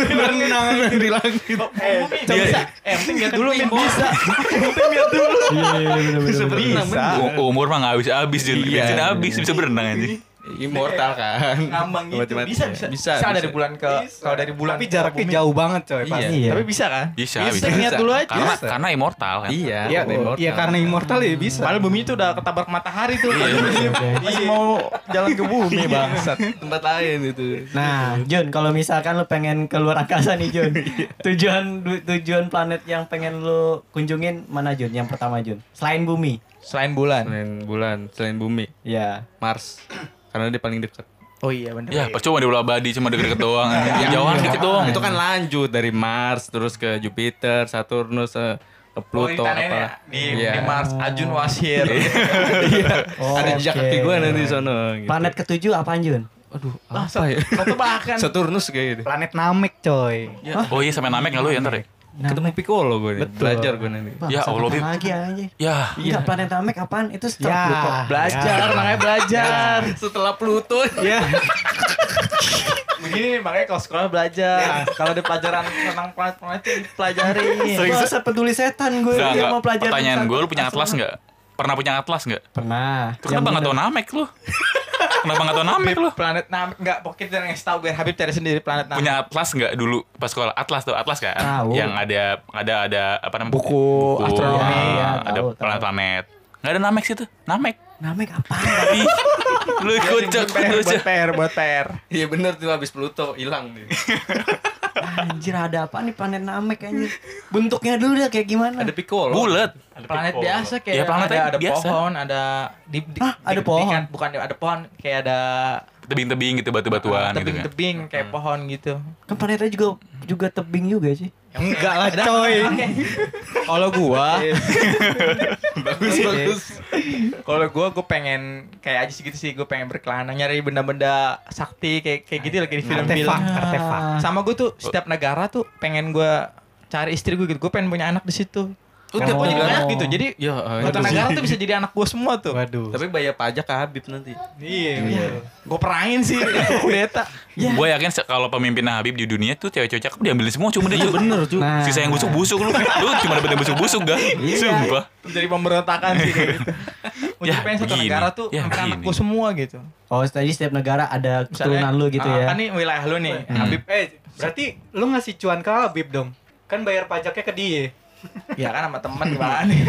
Berenang di langit. Eh, coba bisa. Eh, yang penting lihat dulu Min bisa. Yang penting lihat dulu. Iya, iya, bener, bener, bener. Bisa. U- Umur mah nggak habis habis Jun. Iya. Bensin habis bisa berenang anjing. Immortal kan Ngambang gitu. Matematika. Bisa bisa. bisa, Bisa dari bulan ke kalau dari bulan Tapi jaraknya bumi. jauh banget coy Iya. pasti. Iya. Tapi bisa kan? Bisa, Bisa, bisa. niat dulu aja. Karena karena immortal kan. iya Iya, udah immortal. iya karena immortal ya bisa. Padahal bumi itu udah ketabrak matahari tuh. Masih, masih mau jalan ke bumi bangsat. tempat lain itu Nah, Jun, kalau misalkan lu pengen keluar angkasa nih, Jun. tujuan tujuan planet yang pengen lu kunjungin mana, Jun? Yang pertama, Jun. Selain bumi. Selain bulan. selain bulan selain bumi Ya. Mars karena dia paling dekat Oh iya bener. Ya, percuma dia ulah abadi cuma deket-deket doang. anjing. Jauhan dikit doang. itu kan lanjut dari Mars terus ke Jupiter Saturnus eh, ke Oh, di Pluto ini apa. ya? Di, Iya. di Mars, Ajun Wasir. Oh, Ada jejak kaki gue nanti di sono. gitu. Planet ketujuh apaan Jun? Aduh, Ah, apa ya? Satu bahkan. Saturnus kayak gitu. Planet Namek coy. Oh iya sampai namek nggak lu ya ntar ya? Ketemu Piccolo gue nih. Betul. Belajar gue nanti. Bang, Ya Allah, lagi aja. Ya, Enggak, planet Namek apaan? Itu setelah Ya. Pluto. Belajar, makanya belajar. Setelah Pluto. Ya. Begini makanya kalau sekolah belajar. Kalau ada pelajaran tentang planet-planet itu dipelajari. Bahasa peduli setan gue Enggak, dia enggak. mau pelajaran Pertanyaan gue, lu punya atlas astronomi. nggak? Pernah punya atlas nggak? Pernah. Kenapa nggak tau namek lu? kenapa nggak tau namek lu? Planet Namek enggak pokoknya kita ngasih tahu biar Habib cari sendiri planet Namek. Punya atlas nggak dulu pas sekolah? Atlas tuh, atlas kan? Tahu. Yang ada ada ada apa namanya? Buku astronomi. ya, Ya, ada planet-planet. Nggak ada namek situ. Namek. Namek apaan? Ih, lu kocak, buat PR, buat PR. Iya bener tuh habis Pluto hilang dia. Anjir ada apa nih planet Namek anjir? Bentuknya dulu dah kayak gimana? Ada Piccolo. Bulat. Planet biasa kayak Ya, planet ada, ada biasa. pohon, ada di, di- Hah, ada di- pohon? kan, bukan ada pohon, kayak ada Tebing-tebing gitu, batu-batuan gitu kan. tebing-tebing kayak pohon gitu. Kan planetnya juga juga tebing juga sih. Enggak lah coy. Kalau gua, Bagus bagus. kalau gua gua pengen kayak aja segitu sih, gua pengen berkelana nyari benda-benda sakti kayak kayak gitu lagi di film-film. Artefak, artefak. Sama gua tuh setiap negara tuh pengen gua cari istri gue gitu. Gue pengen punya anak di situ. Oh, Karena tiap gua jadi negara. banyak gitu. Jadi Ya, satu negara tuh bisa jadi anak gua semua tuh. Waduh. Tapi bayar pajak ke Habib nanti. Iya. Gue perangin sih kudeta. Gue yakin se- kalau pemimpinnya Habib di dunia tuh cewek-cewek cakep diambilin semua cuma dia bener cuy. Nah. Sisa yang busuk-busuk lu. Lu cuma dapet yang busuk-busuk gak? Sumpah. Jadi pemberontakan sih kayak gitu. Gue Ya, pengen satu negara tuh Ya, begini. anakku semua gitu. Oh tadi setiap negara ada keturunan lu gitu ah, ya. Kan nih wilayah lu nih. Hmm. Habib Eh, berarti lu ngasih cuan ke Habib dong. Kan bayar pajaknya ke dia. Ya kan sama temen gimana nih.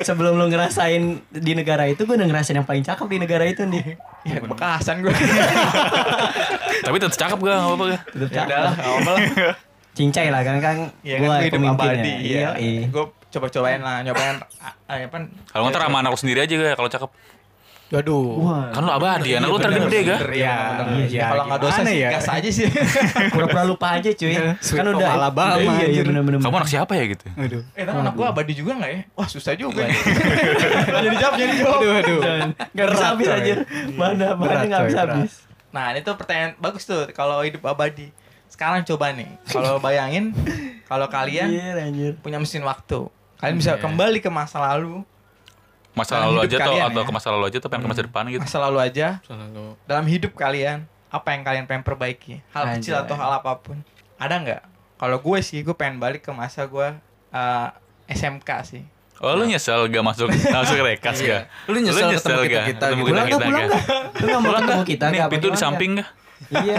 Sebelum lu ngerasain di negara itu gue udah ngerasain yang paling cakep di negara itu nih. Ya bekasan gue. Tapi tetap cakep gak? Gak apa-apa gak? Tetep ya cakep. udah lah, nggak apa-apa lah. Cincai lah kan kan Iya gue kan gue hidup pemimpinnya. abadi. Iya. iya. Gue coba-cobain lah, nyobain apa? Kalau ntar sama anak lu sendiri aja gak kalau cakep. Waduh. Wah, Kan lu abadi, anak lu ntar gede gak? Iya, Iya, iya, Kalau nggak dosa sih ya? gas aja sih. pura-pura lupa aja cuy. Kan udah Alabama, Iya, iya benar-benar. Kamu anak siapa ya gitu? Waduh. Eh tapi anak gue abadi juga nggak ya? Wah susah juga. jadi jawab, jadi jawab. Waduh, waduh. Gak bisa habis aja. Mana mana nggak coy, bisa habis. Nah ini tuh pertanyaan bagus tuh kalau hidup abadi. Sekarang coba nih, kalau bayangin kalau kalian Anjir, anjir. punya mesin waktu, kalian bisa kembali ke masa lalu, Masa Dalam lalu aja kalian atau ya. ke masa lalu aja tuh pengen ke masa depan gitu. masa lalu aja dalam hidup kalian apa yang kalian pengen perbaiki, hal kecil Anjay. atau hal apa pun, ada nggak? Kalau gue sih, gue pengen balik ke masa gue uh, SMK sih. Oh lu nyesel gak masuk masuk rekas gak? Lu nyesel ketemu gak? kita-kita Ketemu gitu. Pulang kita nggak pulang nggak? Lu nggak mau gak? kita Nih nggak? pintu di samping gak? Iya.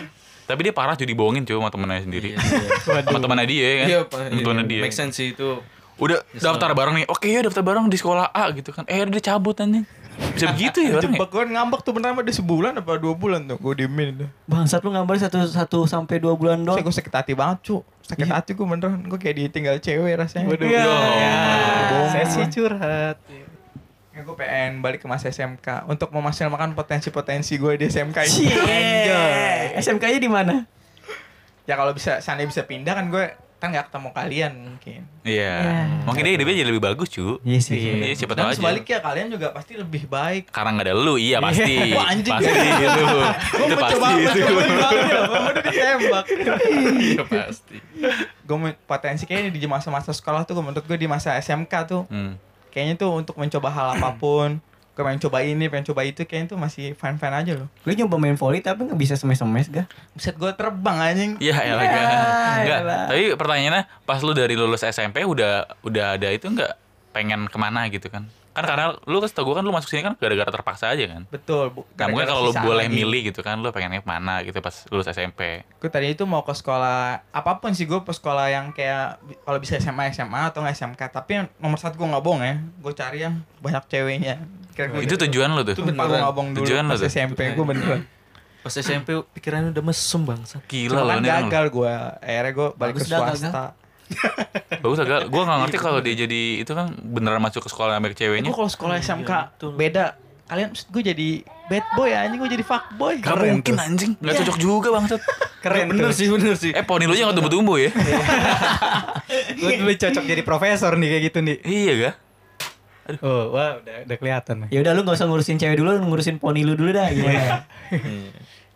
Tapi dia parah jadi bohongin cuy sama temennya sendiri. Waduh. Sama temennya dia kan. Iya, Pak. Sama temennya dia. Make sense sih itu. Udah daftar bareng nih. Oke ya daftar bareng di sekolah A gitu kan. Eh dia cabut anjing. Bisa begitu ya ya? Jebak gue ngambek tuh beneran dia sebulan apa dua bulan tuh, gue diemin tuh. Bangsat lu ngabarin satu satu sampai dua bulan Saya doang. gue sakit hati banget cu Sakit hati gue beneran Gue kayak ditinggal cewek rasanya Waduh. Iya. Ya, Bohong. sesi curhat. Ya, gue pengen balik ke masa SMK Untuk memaksimalkan potensi-potensi gue di SMK ini Cie. SMK-nya di mana? Ya kalau bisa Seandainya bisa pindah kan gue Kan gak ketemu kalian mungkin Iya. Ya. Mungkin dia hidupnya jadi lebih bagus cu. Iya sih. Iya siapa tahu Dan aja. sebaliknya kalian juga pasti lebih baik Karena gak ada lu, iya pasti. Wah, anjing. Pasti itu. Gue Itu mencoba pasti itu. Gue udah ditembak Iya pasti. Gue potensi kayaknya di masa-masa sekolah tuh Menurut gue di masa SMK tuh Hmm. Kayaknya tuh untuk mencoba hal apa pun Gue pengen coba ini, pengen coba itu Kayaknya tuh masih fine-fine aja loh Lu nyoba main volley tapi nggak bisa semes-semes gak? Buset gue terbang anjing Iya, Ya. Enggak, elah. tapi pertanyaannya pas lu dari lulus SMP udah udah ada itu enggak pengen ke mana gitu kan? Kan karena lu kan setahu gua kan lu masuk sini kan gara-gara terpaksa aja kan. Betul bu, Nah, mungkin gara-gara kalau lu boleh lagi. milih gitu kan, lu pengennya ke mana gitu pas lulus SMP. Gue tadi itu mau ke sekolah apa pun sih gue ke sekolah yang kayak kalau bisa SMA SMA atau nggak SMK tapi nomor satu gue nggak bohong ya gue cari yang banyak ceweknya Kira itu gitu. tujuan lu tuh. itu bener gue nggak bohong dulu Tujuan lu pas tuh. SMP gue beneran Pas SMP pikirannya udah mesum bangsa. Gila cuma lu kan gagal gue akhirnya gue balik Bagus ke swasta Bagus agak. Gua nggak ngerti kalau dia jadi itu kan beneran masuk ke sekolah Amerika ceweknya. gue kalau sekolah SMK beda kalian maksud gue jadi bad boy anjing gue jadi fuck boy. Gak mungkin anjing. Gak cocok juga bangsat. Keren bener tuh. sih bener sih. Eh poni lu nya nggak tumbuh-tumbuh ya? Lu dulu cocok jadi profesor nih kayak gitu nih. iya ga? Oh, wah udah udah kelihatan. Ya udah lu gak usah ngurusin cewek dulu, lu ngurusin poni lu dulu dah gimana.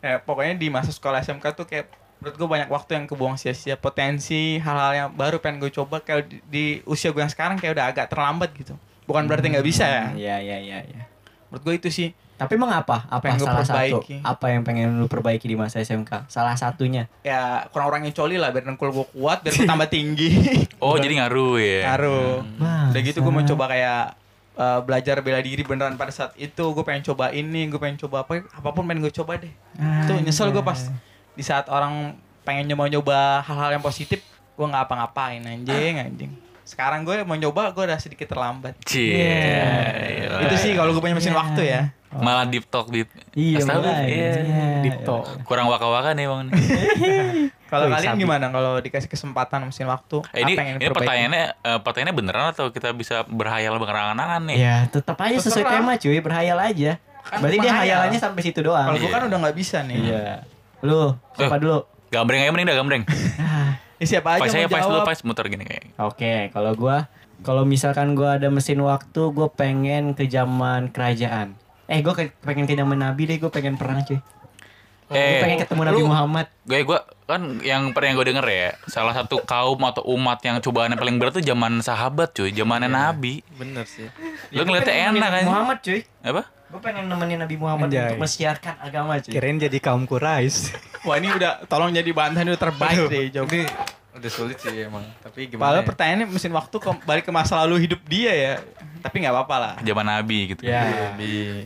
Ya, pokoknya di masa sekolah SMK tuh kayak menurut gue banyak waktu yang kebuang sia-sia potensi hal-hal yang baru pengen gue coba kayak di, di usia gue yang sekarang kayak udah agak terlambat gitu bukan berarti nggak bisa ya Iya iya iya iya. menurut gue itu sih Tapi emang apa? Apa yang Pengen salah satu? perbaiki. Apa yang pengen lu perbaiki di masa SMK? Salah satunya. ya kurang orang yang coli lah biar dengkul gue kuat biar gue tambah tinggi Oh jadi ngaruh ya? ngaruh Wah, udah gitu gue mau coba kayak uh, belajar bela diri beneran pada saat itu gue pengen coba ini gue pengen coba apa apa pun pengen gue coba deh tuh nyesel gue pas di saat orang pengen nyoba-nyoba hal-hal yang positif gue nggak apa-ngapain anjing anjing sekarang gue mau nyoba gue udah sedikit terlambat Cie. itu sih kalau gue punya mesin Iya. waktu ya Malah deep talk deep. Iya, Astaga, makanya. iya. Deep talk. Kurang waka-waka nih bang. kalau kalian sabi. gimana kalau dikasih kesempatan mesin waktu Eh, ini apa yang ini pertanyaannya eh, pertanyaannya beneran atau kita bisa berhayal berangan-angan nih? Ya, tetap aja sesuai Terserah. tema cuy, berhayal aja. Kan Berarti dia hayalannya sampai situ doang. kalau gue Iya. kan udah nggak bisa nih Iya. Lu, siapa Eh. dulu? Gambreng aja mending dah gambreng. Ya, siapa aja Pas saya mau pas dulu pas muter gini kayak. Oke, kalau gua kalau misalkan gua ada mesin waktu, gua pengen ke zaman kerajaan. Eh, gua ke- pengen ke zaman Nabi deh, gua pengen perang cuy. Gua Eh, pengen ketemu Nabi lu- Muhammad. Gue gua kan yang pernah gue denger ya, salah satu kaum atau umat yang cobaannya paling berat tuh zaman sahabat cuy, zamannya Nabi. Bener sih. Lu ngeliatnya enak Nabi kan? Muhammad cuy. Apa? Gua pengen nemenin Nabi Muhammad Anjay. untuk mensiarkan agama cuy. Kirain jadi kaum Quraisy. wah ini udah tolong jadi bahan udah terbaik deh jawab Ini udah sulit sih emang. Tapi Padahal gimana? ya? pertanyaannya mesin waktu ke- balik ke masa lalu hidup dia ya. Tapi nggak apa-apa lah. Zaman Nabi gitu. Ya.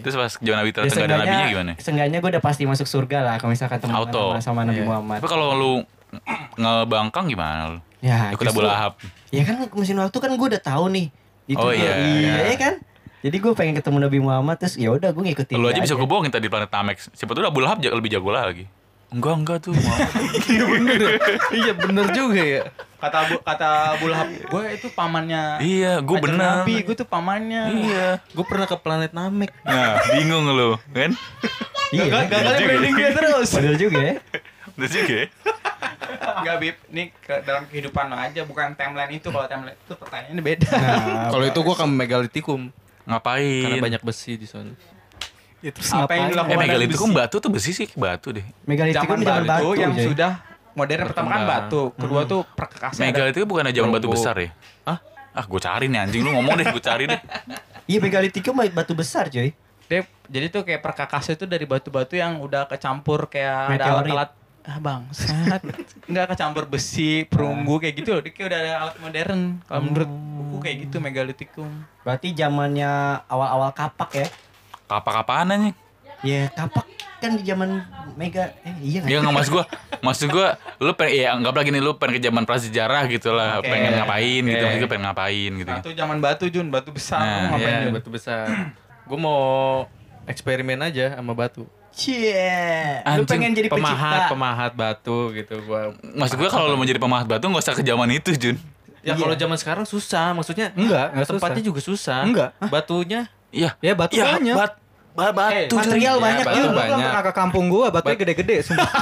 Terus pas zaman Nabi Ya, ternyata nggak ada nabinya gimana? Seenggaknya gue udah pasti masuk surga lah kalau misalkan teman Auto. sama, sama Nabi Iya. Muhammad. Tapi kalau lu ngebangkang gimana lu? Ya, Ikut Abu justru- Lahab. Ya kan mesin waktu kan gue udah tahu nih. Itu Oh, tuh- iya, iya, iya. kan? Jadi gue pengen ketemu Nabi Muhammad terus ya udah gue ngikutin. Lu aja bisa gue bohongin tadi di planet Namek. Siapa tuh Abu Lahab jago- lebih jago lagi. Enggak, enggak tuh. Muhammad. iya bener juga ya. Kata Abu, kata Abu Lahab, gue itu pamannya. iya, gue bener. Nabi, gue tuh pamannya. Iya. Gue pernah ke planet Namek. Nah, bingung lu, kan? Iya. Gagal, gagalnya branding dia terus. Bener juga ya. Udah juga ya? Enggak, Bib. Ini ke dalam kehidupan lo aja, bukan timeline itu. Kalau timeline itu pertanyaannya beda. Kalau itu gue ke megalitikum Ngapain? karena banyak besi di sana. Ya, terus Apa yang ngapain? dilakukan? Eh, megalitikum batu tuh besi sih, batu deh. Megalitikum zaman zaman batu, batu yang Jay. sudah modern pertama kan batu, kedua tuh perkakasan. Megalitikum bukan zaman batu besar ya? Hah? Ah, gue cari nih anjing lu ngomong deh, gue cari deh. Iya megalitikum batu besar coy. Dia, jadi tuh kayak perkakasan itu dari batu-batu yang udah kecampur kayak ada Meteorit. alat-alat ah bang nggak kecampur besi perunggu kayak gitu loh dia kayak udah ada alat modern kalau menurut buku kayak gitu megalitikum Berarti zamannya awal-awal kapak ya. Kapak-kapaan anjing? Ya kapak kan di zaman mega eh iya nggak Dia nggak mas gue, maksud gue, lu pengen, ya anggap lagi nih lu pengen ke zaman prasejarah gitu lah, Oke. pengen ngapain gitu, Oke. maksud gue pengen ngapain gitu. batu zaman batu Jun batu besar Nah, ngapain Jun batu besar. Gue mau eksperimen aja sama batu. Cie. Lu pengen jadi Pemahat, pencipta. pemahat batu gitu. Gua Maksud gue kalau lu mau jadi pemahat batu nggak usah ke zaman itu Jun. Ya Iya. kalau zaman sekarang susah, maksudnya Enggak, enggak tempatnya susah. juga susah. Enggak. Batunya Iya. Ya batu Iya, banyak. bat, ba- batu. Jun. material Ya, banyak batu Jun. Lu banyak. pernah ke kampung gua, batunya Bat- gede-gede sumpah.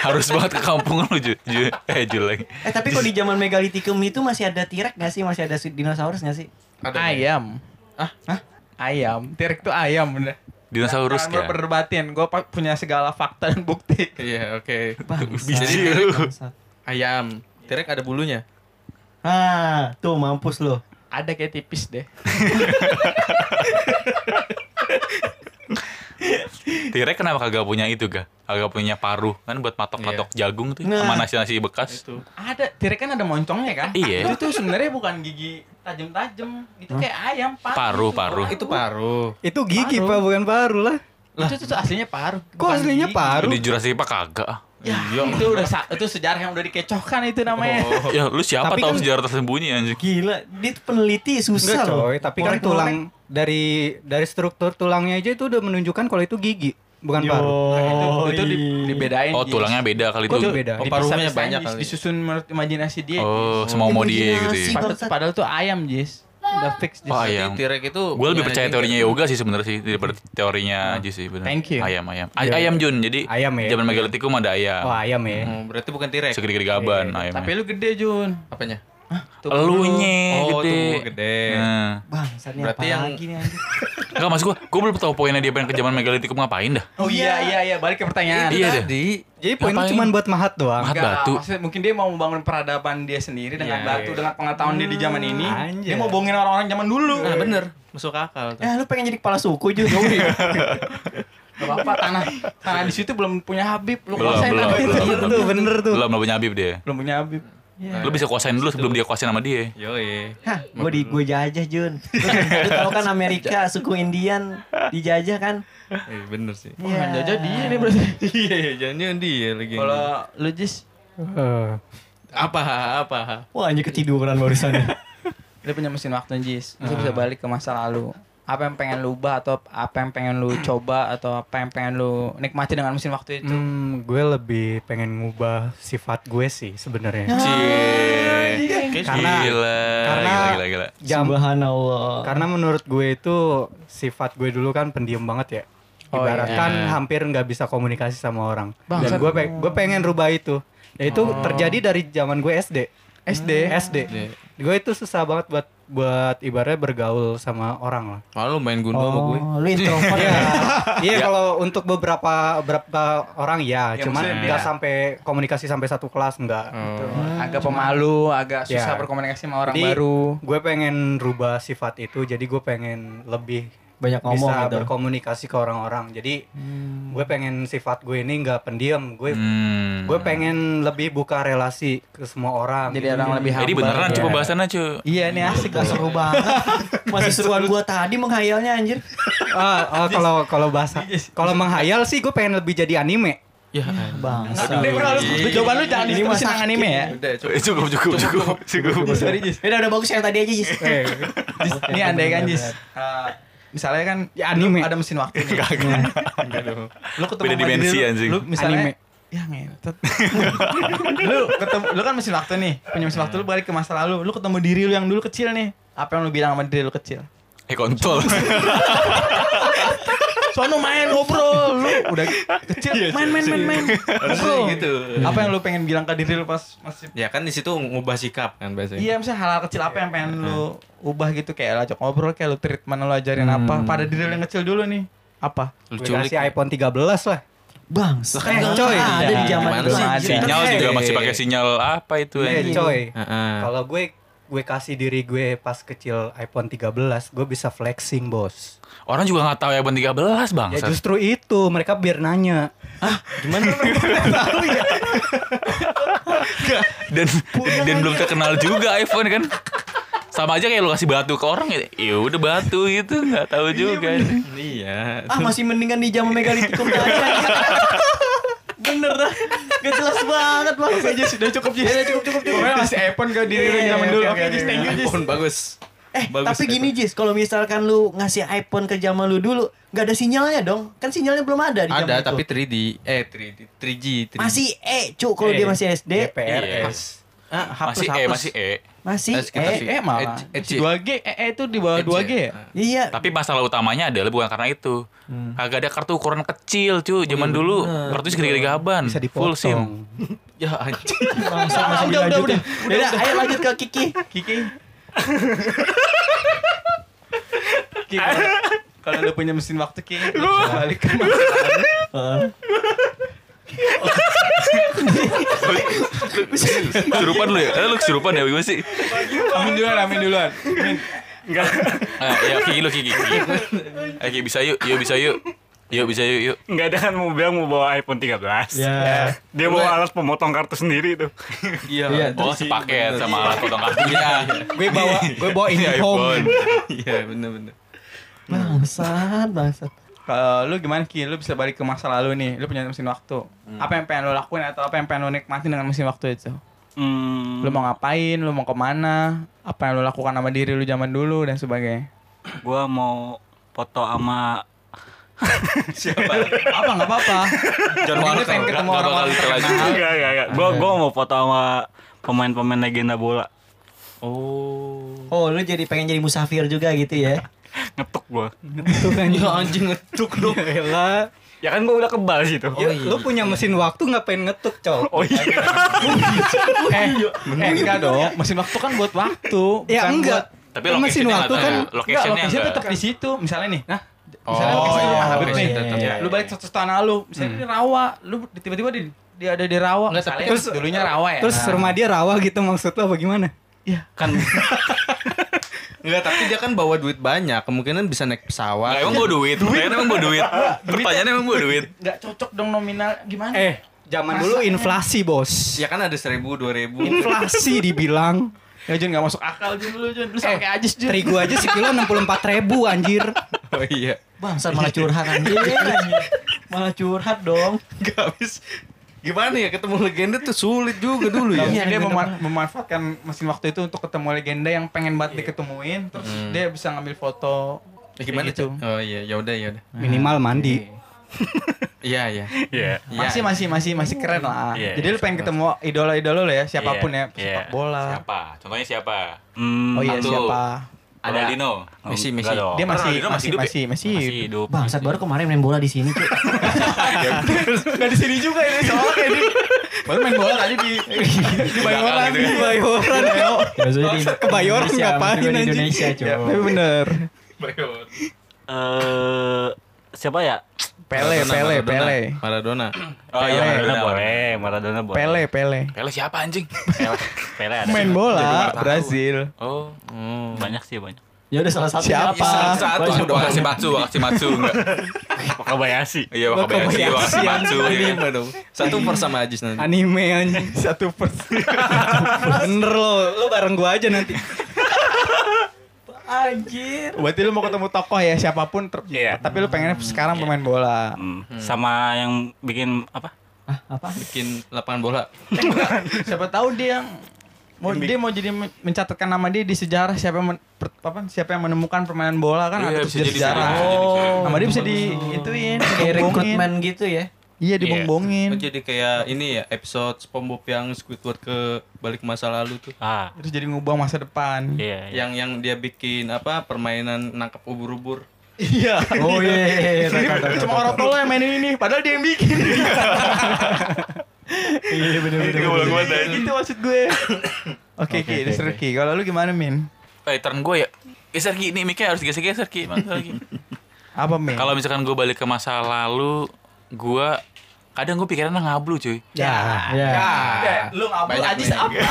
Harus banget ke kampung lu Jun. Jun. Eh Jun lagi. Eh tapi kok di zaman megalitikum itu masih ada T-Rex nggak sih? Masih ada dinosaurus nggak sih? ayam Ah? Hah? ayam T-Rex tuh ayam bener Dinosaurus Jangan kan? berdebatin gue punya segala fakta dan bukti Iya, oke. Biji Jadi. Bangsat. Ayam. Tirek ada bulunya. Ah, tuh mampus lo. ada kayak tipis deh T-Rex kenapa kagak punya itu ga? Kagak punya paruh kan buat matok-matok jagung tuh Nah. sama nasi-nasi bekas. Itu. ada T-Rex kan ada moncongnya kan Iya. itu tuh sebenarnya bukan gigi tajam-tajam itu kayak ayam Paruh, paruh. Itu paruh. itu gigi Paruh. pak, bukan paru lah. itu tuh aslinya paruh Kok bukan aslinya gigi. paruh? Di Jurassic Park kagak. ya itu udah itu sejarah yang udah dikecohkan itu namanya Ya lu siapa Tapi tahu kan- sejarah tersembunyi anjing. Gila, dia tuh peneliti susah Enggak loh. coy, tapi kan tulang dari dari struktur tulangnya aja itu udah menunjukkan kalau itu gigi, bukan Yo. paru. Nah, itu itu di- dibedain Oh, Jis. tulangnya beda kali itu. tuh beda? Oh, paruhnya banyak kali. disusun menurut imajinasi dia Oh, semau mau dia gitu ya. Padahal, tuh ayam Jis Udah fix. Jis. Oh, ayam. T-Rex itu Gue lebih punya percaya teorinya kan? yoga sih sebenarnya sih daripada teorinya Aji sih benar. Thank you. Ayam ayam. Ay- ayam Jun. Jadi Ayam ya? Zaman megalitikum ada ayam. Oh ayam ya. Oh, berarti bukan T-Rex. Segede-gede gaban Iya, ayamnya. Tapi lu gede Jun. Apanya? Elunya Oh, gede. tuh gede. Nah. Bangsatnya Berarti apa yang- lagi nih anjing? Enggak maksud gue, gue belum tahu poinnya dia pengen ke zaman megalitikum ngapain dah. Oh iya iya iya balik ke pertanyaan. Iya deh. Tadi Jadi poin Ngapain? itu cuma buat mahat doang. Mahat. Enggak, batu. maksudnya mungkin dia mau membangun peradaban dia sendiri dengan Iya, batu, dengan pengetahuan dia di zaman ini. Anjay. Dia mau bohongin orang-orang zaman dulu. Nah, bener. Masuk akal tuh. Eh lu pengen jadi kepala suku juga. Gak apa-apa tanah tanah di situ belum punya Habib. Lu Belum, kuasain tanah itu. Iya tuh bener tuh. Belum belum punya Habib dia. Belum punya Habib. Lu bisa kuasain dulu sebelum dia kuasain sama dia. Yoi. Hah, gue di gue jajah Jun. Lu, tau kan Amerika suku Indian dijajah kan? Eh, bener sih. Oh, yang jajah dia nih berarti. Iya, iya, jangan dia lagi. Kalau lu Jis, Eh, apa apa? Wah anjing ketiduran barusan. lu punya mesin waktu Jis. Lu bisa balik ke masa lalu. Apa yang pengen lu ubah atau apa yang pengen lu coba atau apa yang pengen lu nikmati dengan mesin waktu itu? hmm, gue lebih pengen ngubah sifat gue sih sebenarnya. Cie. Karena- gila, karena- gila, gila, gila. Jam Subhanallah. karena menurut gue itu sifat gue dulu kan pendiam banget ya. Oh, Ibaratkan iya. hampir nggak bisa komunikasi sama orang. Bangsat. Dan gue pe- gue pengen rubah itu. Dan itu terjadi dari zaman gue SD. SD. SD. Gue itu susah banget buat buat ibaratnya bergaul sama orang lah. Malu main gundu sama gue. Oh, lu introvert Iya, ya? iya kalau untuk beberapa beberapa orang ya, Ya, cuman maksudnya nggak dia- sampai komunikasi sampai satu kelas enggak. Agak pemalu, agak susah Ya. berkomunikasi sama orang Jadi, baru. Gue pengen rubah sifat itu, jadi gue pengen lebih Banyak ngomong bisa gitu. berkomunikasi ke orang-orang. Jadi gue pengen sifat gue ini nggak pendiam. Gue Hmm. gue pengen lebih buka relasi ke semua orang. Jadi orang lebih Jadi humble. beneran Iya. coba bahasannya cu. Iya nih asik Gak seru banget. Masih seruan gua tadi menghayalnya anjir. Ah, ah, kalau kalau bahasa kalau menghayal sih gue pengen lebih jadi anime. Ya, Bang. Udah, bro, lu- jawaban lu jangan diterusin yang anime ya. udah cukup. Eh, cukup cukup cukup cukup. Sorry Jis. Udah udah bagus yang tadi aja Jis. Jis, Ini andai kan Jis. Misalnya kan Ya, anime. ada mesin waktu nih. Enggak dong. Lu ketemu Beda dimensi, lu, anjing. Lu misalnya Anime. Ya ngetet. lu ketemu lu kan mesin waktu nih. Punya mesin waktu lu balik ke masa lalu. Lu ketemu diri lu yang dulu kecil nih. Apa yang lu bilang sama diri lu kecil? Eh kontol. Sono main ngobrol. Lu udah kecil main main main main. Ngobrol. gitu. Apa yang lu pengen bilang ke diri lu pas masih Ya kan di situ ngubah sikap kan biasanya. Iya misalnya hal-hal kecil apa yang pengen lu ubah gitu kayak ajak ngobrol kayak lu treatment lu ajarin apa pada diri lu yang kecil dulu nih apa Lu kasih iPhone 13 lah. Bang. Eh, coy. ada. Ada di zaman dulu. Sinyal juga masih pakai sinyal apa itu Eh, ya? coy. Heeh. Kalau gue gue kasih diri gue pas kecil iPhone 13, gue bisa flexing, Bos. Orang juga nggak tahu ya iPhone 13 bang. Ya justru itu, mereka biar nanya. dan dan belum terkenal juga iPhone kan. Sama aja kayak lu kasih batu ke orang ya, ya udah batu gitu, nggak tahu juga. Iya. Ah masih mendingan di zaman megalitikum aja. Bener dah. Gak jelas banget bang. Oke Jis udah cukup Jis cukup cukup cukup Pokoknya masih iPhone ke diri lu Iya, zaman iya, dulu oke, Oke thank you Jis iPhone bagus. Eh Bagus, tapi gini Jis, kalau misalkan lu ngasih iPhone ke zaman lu dulu, nggak ada sinyalnya dong? Kan sinyalnya belum ada di zaman Ada itu. tapi 3D. Eh 3D, 3G, 3G. masih E, cu kalau dia masih SD. PRS. Ah, Masih E, masih E. Masih Eh, kita E. sih. Eh malah Eh, eh, 2G Eh eh, itu di bawah 2G ya Iya. Tapi masalah utamanya adalah bukan karena itu. Kagak ada kartu ukuran kecil, cu. Zaman dulu kartu segede-gede gaban. Bisa Full SIM. dipotong. Ya anjing. Udah, udah, udah. Udah, ayo lanjut ke Kiki. Kiki Kalau lu punya mesin waktu Ki Lu bisa balik ke masa. Kesurupan lu ya? Eh, lu kesurupan ya gimana sih? Amin duluan Amin duluan Amin Enggak. Ah, ya Kiki lu Kiki. Kiki. Eh, Kiki bisa yuk, yuk bisa yuk. Yuk bisa yuk, yuk. Enggak ada kan mau bilang mau bawa iPhone 13. Ya. Dia mau alat pemotong kartu sendiri tuh. Iya. Oh, sepaket sama alat potong kartunya. gue bawa gue bawa ini home. iPhone. Iya, bener-bener. Bangsat, bangsat. Kalau lu gimana Ki? Lu bisa balik ke masa lalu nih Lu punya mesin waktu Apa yang pengen lu lakuin Atau apa yang pengen lu nikmatin dengan mesin waktu itu Hmm, Lu mau ngapain Lu mau ke mana Apa yang lu lakukan sama diri lu zaman dulu Dan sebagainya gua mau foto sama Apa nggak apa-apa John Walker. pengen ketemu orang-orang terkenal. Enggak, enggak, enggak. Gua gua mau foto sama pemain-pemain legenda bola. Oh. Oh, lu jadi pengen jadi musafir juga gitu ya? Ngetuk gua. Itu kan Ya anjing ngetuk dong. Gila. Ya kan gua udah kebal situ. Ya, lu punya mesin waktu ngapain ngetuk, Cok? Oh iya. eh, eh enggak dong. Mesin waktu kan buat waktu. Ya enggak. buat- Tapi mesin waktu nggak kan location-nya nggak- tetap di situ. Misalnya nih. Nah, Oh, misalnya lokasi iya, rumah iya, Habib iya, nih. iya, iya, iya. Lu balik satu tanah lu. Misalnya di rawa, lu tiba-tiba di dia ada di rawa. Enggak, tapi Misalnya terus- dulunya rawa ya. Terus rumah dia rawa gitu maksud lu apa gimana? kan Enggak, tapi dia kan bawa duit banyak. Kemungkinan bisa naik pesawat. Nggak, emang gue duit. Pertanyaan emang gue duit. Pertanyaannya emang gue duit. Enggak cocok dong nominal gimana? Eh, zaman dulu inflasi, Bos. Ya kan ada seribu, dua ribu. Inflasi dibilang. Ya Jun enggak masuk akal Jun lu Jun. Lu sama kayak Ajis Jun. Terigu aja sekilo 64 ribu anjir. Oh iya. Bangsat malah curhat anjing. malah curhat dong. Gak habis. Gimana ya ketemu legenda tuh sulit juga dulu ya. Iya, dia mema- memanfaatkan mesin waktu itu untuk ketemu legenda yang pengen banget diketemuin terus dia bisa ngambil foto Ya, gimana gitu. tuh? Oh iya, ya udah ya udah. Minimal mandi. Iya, iya. Iya. masih masih masih masih keren lah Iya. jadi lu pengen ketemu idola-idola lo ya siapa pun Iya, ya iya. sepak bola Siapa? Contohnya siapa? Hmm, oh iya Satu. siapa Ada. Ronaldinho. Messi, Enggak Messi. dia masih Ronaldinho masih masih masih masih, masih hidup. Bangsat baru kemarin main bola di sini, Cuk. nggak di sini juga ini soalnya kayak di baru main bola tadi di di Bayoran ya. Bayoran. Maksudnya di Kebayoran ngapain, di anjing? Indonesia, ya, tapi bener Eh siapa ya? Pele Maradona, Pele Maradona. Pele Maradona. Oh iya, Pele. Maradona Maradona. boleh, Maradona boleh. Pele Pele Pele siapa anjing? Pele, Pele ada. main bola. Brazil Oh. Banyak sih banyak. Ya udah salah satu Siapa? apa? Satu Banyak udah kasih matsu, kasih matsu enggak. Wakabayashi. Iya, Wakabayashi, kasih matsu. iya. Anime dong. Satu per sama Ajis nanti. Anime anjing. satu persen Bener lo, lo bareng gua aja nanti. Anjir. berarti lu mau ketemu tokoh ya siapa pun ter- Iya. tapi lu pengennya sekarang pemain bola Hmm. Sama yang bikin apa? Ah, apa? Bikin lapangan bola. siapa tahu dia yang mau dia mau jadi men- mencatatkan nama dia di sejarah siapa yang men- per- apa siapa yang menemukan permainan bola kan Iya, ada sejarah. sejarah. Oh, nama dia bisa di ituin, Kayak rekrutmen gitu ya. Iya, dibongbongin. Oh, jadi kayak ini ya episode SpongeBob yang Squidward ke balik masa lalu tuh. Ah, Terus jadi ngubah masa depan. iya. iya. Yang yang dia bikin apa permainan nangkap ubur-ubur. Iya. Oh iya. Ini Cuma orang tua yang mainin ini, padahal dia yang bikin. Iya bener. Itu maksud gue. Oke, Ki, terus Ki. Kalau lu gimana, Min? Eh, turn gue ya. Geser Ki, ini mic-nya harus geser-geser Ki. Apa, Min? Kalau misalkan gue balik ke masa lalu, gue kadang gue pikirannya ngablu cuy. Ya. Ya. Eh, lu Banyak aja apa?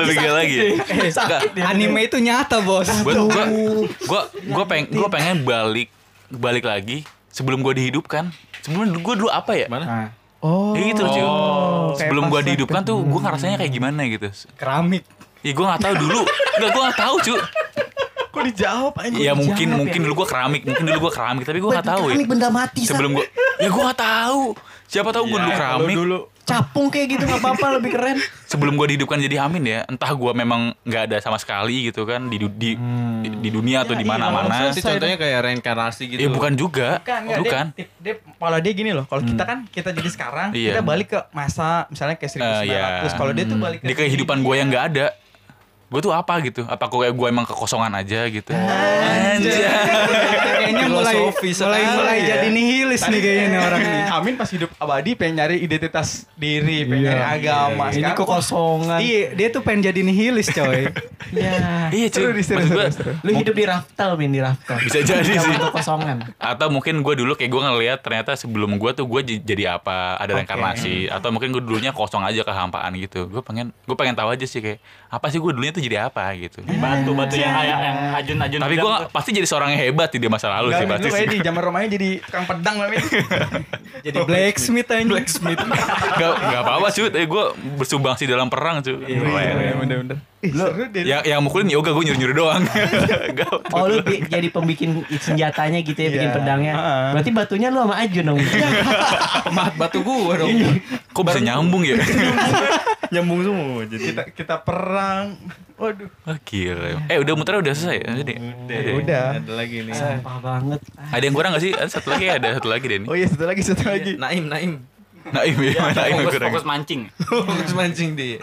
Lebih gila lagi. Eh, anime itu nyata, Bos. Gue gue gue gue pengen gue pengen balik balik lagi sebelum gue dihidupkan. Sebelum gue dulu apa ya? Mana? Oh. Ya gitu cuy. kayak Sebelum gue dihidupkan tuh gue ngerasanya kayak gimana gitu. Keramik. Ya gue gak tahu dulu. Enggak gue gak tahu cuy. Kok dijawab anjing? Ya mungkin mungkin dulu gue keramik, mungkin dulu gue keramik, tapi gue gak tahu ya. Keramik benda mati. Sebelum gue, ya gue gak tahu. Siapa tahu gue dulu keramik. dulu. capung kayak gitu nggak apa-apa lebih keren. Sebelum gue dihidupkan jadi Amin ya, entah gue memang nggak ada sama sekali gitu kan di di di, di dunia atau di mana-mana. Berarti contohnya kayak reinkarnasi gitu. Ya bukan juga, Bukan, enggak, bukan. Dia, dia, kalau dia gini loh, kalau kita kan kita jadi sekarang, Iya. kita balik ke masa misalnya ke 1900. Eh, iya. Kalau dia tuh balik ke Di kehidupan gue yang nggak ada, gue tuh apa gitu? Apa gue kayak gue emang kekosongan aja gitu? Anjay. Kayaknya mulai mulai mulai ya. jadi nihilis nih kayaknya nih orang nih. Amin pas hidup abadi pengen nyari identitas diri, pengen nyari agama. Ini Sekarang kekosongan. Iya, dia tuh pengen jadi nihilis, coy. Ya. Iya cuy. Maksud seru. Lu hidup di raftal, Min, di raftal. Bisa jadi sih. Kekosongan. Atau mungkin gue dulu kayak gue ngeliat ternyata sebelum gue tuh gue jadi apa ada reinkarnasi atau mungkin gue dulunya kosong aja kehampaan gitu gue pengen gue pengen tahu aja sih kayak apa sih gue dulunya tuh jadi apa gitu Batu-batu yang kayak yang ajun-ajun. tapi gue pasti jadi seorang yang hebat di masa lalu Enggak, sih pasti sih di zaman rumahnya jadi tukang pedang Min. jadi blacksmith aja. Blacksmith. Gak, gak apa-apa cuy, tapi gue bersumbang sih dalam perang cuy. Bener-bener. Ih, seru deh. yang, yang mukulin yoga gue nyuruh-nyuruh doang. Gak. Oh lu jadi pembikin senjatanya gitu ya, bikin Iya. pedangnya. Heeh. Berarti batunya lu sama Ajun dong. Pemahat batu gua dong. Kok bisa nyambung ya? Nyambung semua jadi. Kita kita perang. Waduh. Wah gila. Eh udah muter udah selesai ya? Jadi, Udah. Ada lagi nih. Sampah banget. Ada yang kurang gak sih? Ada satu lagi ada satu lagi deh nih. Oh iya, satu lagi, satu lagi. Naim, Naim. Naim ya, Naim yang fokus, kurang. fokus mancing. Fokus mancing dia.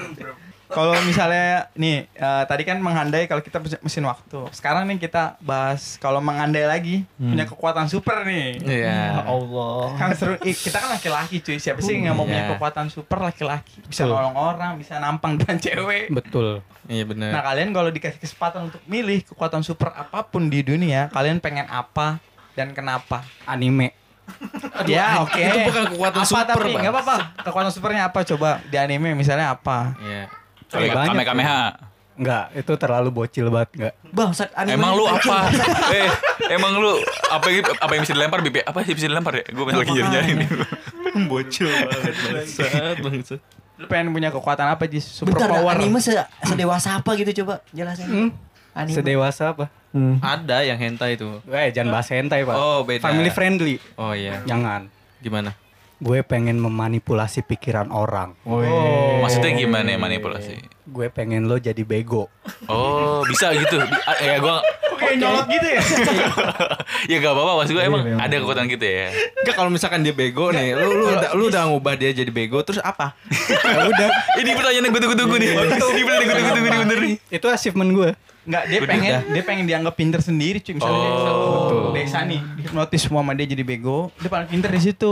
Kalau misalnya nih eh, tadi kan mengandai kalau kita mesin waktu. Sekarang nih kita bahas kalau mengandai lagi punya kekuatan super nih. Iya. Ya Allah. Kan seru. Kita kan laki-laki cuy. Siapa sih yang mau punya kekuatan super laki-laki? Bisa Betul. nolong orang, bisa nampang dengan cewek. Betul. Iya benar. Nah kalian kalau dikasih kesempatan untuk milih kekuatan super apa pun di dunia, kalian pengen apa dan kenapa? Anime. ya oke. itu bukan kekuatan apa, super, tapi Bang. nggak apa-apa. Kekuatan supernya apa coba di anime misalnya apa? Iya. Banyak Kame Kameha. Enggak, itu terlalu bocil banget enggak. Bangsat anime. Emang lu apa? eh, emang lu apa yang apa yang bisa dilempar Bip? Apa sih bisa dilempar ya? Gue lagi nyari-nyari nih. Bocil banget. Bangsat, bangsat. Lu pengen punya kekuatan apa di super Bentar, power? anime se sedewasa apa gitu coba jelasin. Hmm? Anime. Sedewasa apa? Hmm. Ada yang hentai itu. Eh, jangan bahas hentai, Pak. Oh, beda. Family friendly. Oh iya. Jangan. Gimana? Gue pengen memanipulasi pikiran orang. Oh. Maksudnya gimana ya manipulasi? Gue pengen lo jadi bego. Oh, bisa gitu. Ya gua Kayak nyolot gitu ya? ya gak apa-apa maksud gue emang ada kekuatan gitu ya. Enggak kalau misalkan dia bego nih, lu lu udah, lu udah ngubah dia jadi bego terus apa? Ya udah, Ini pertanyaan yang gue tunggu-tunggu nih. Ini pertanyaan yang gue tunggu-tunggu nih bener nih. itu achievement gue. Enggak, dia pengen dia pengen dianggap pinter sendiri cuy. Misalnya dia Oh. selalu desa nih, dihipnotis semua sama dia jadi bego. Dia paling pinter di situ.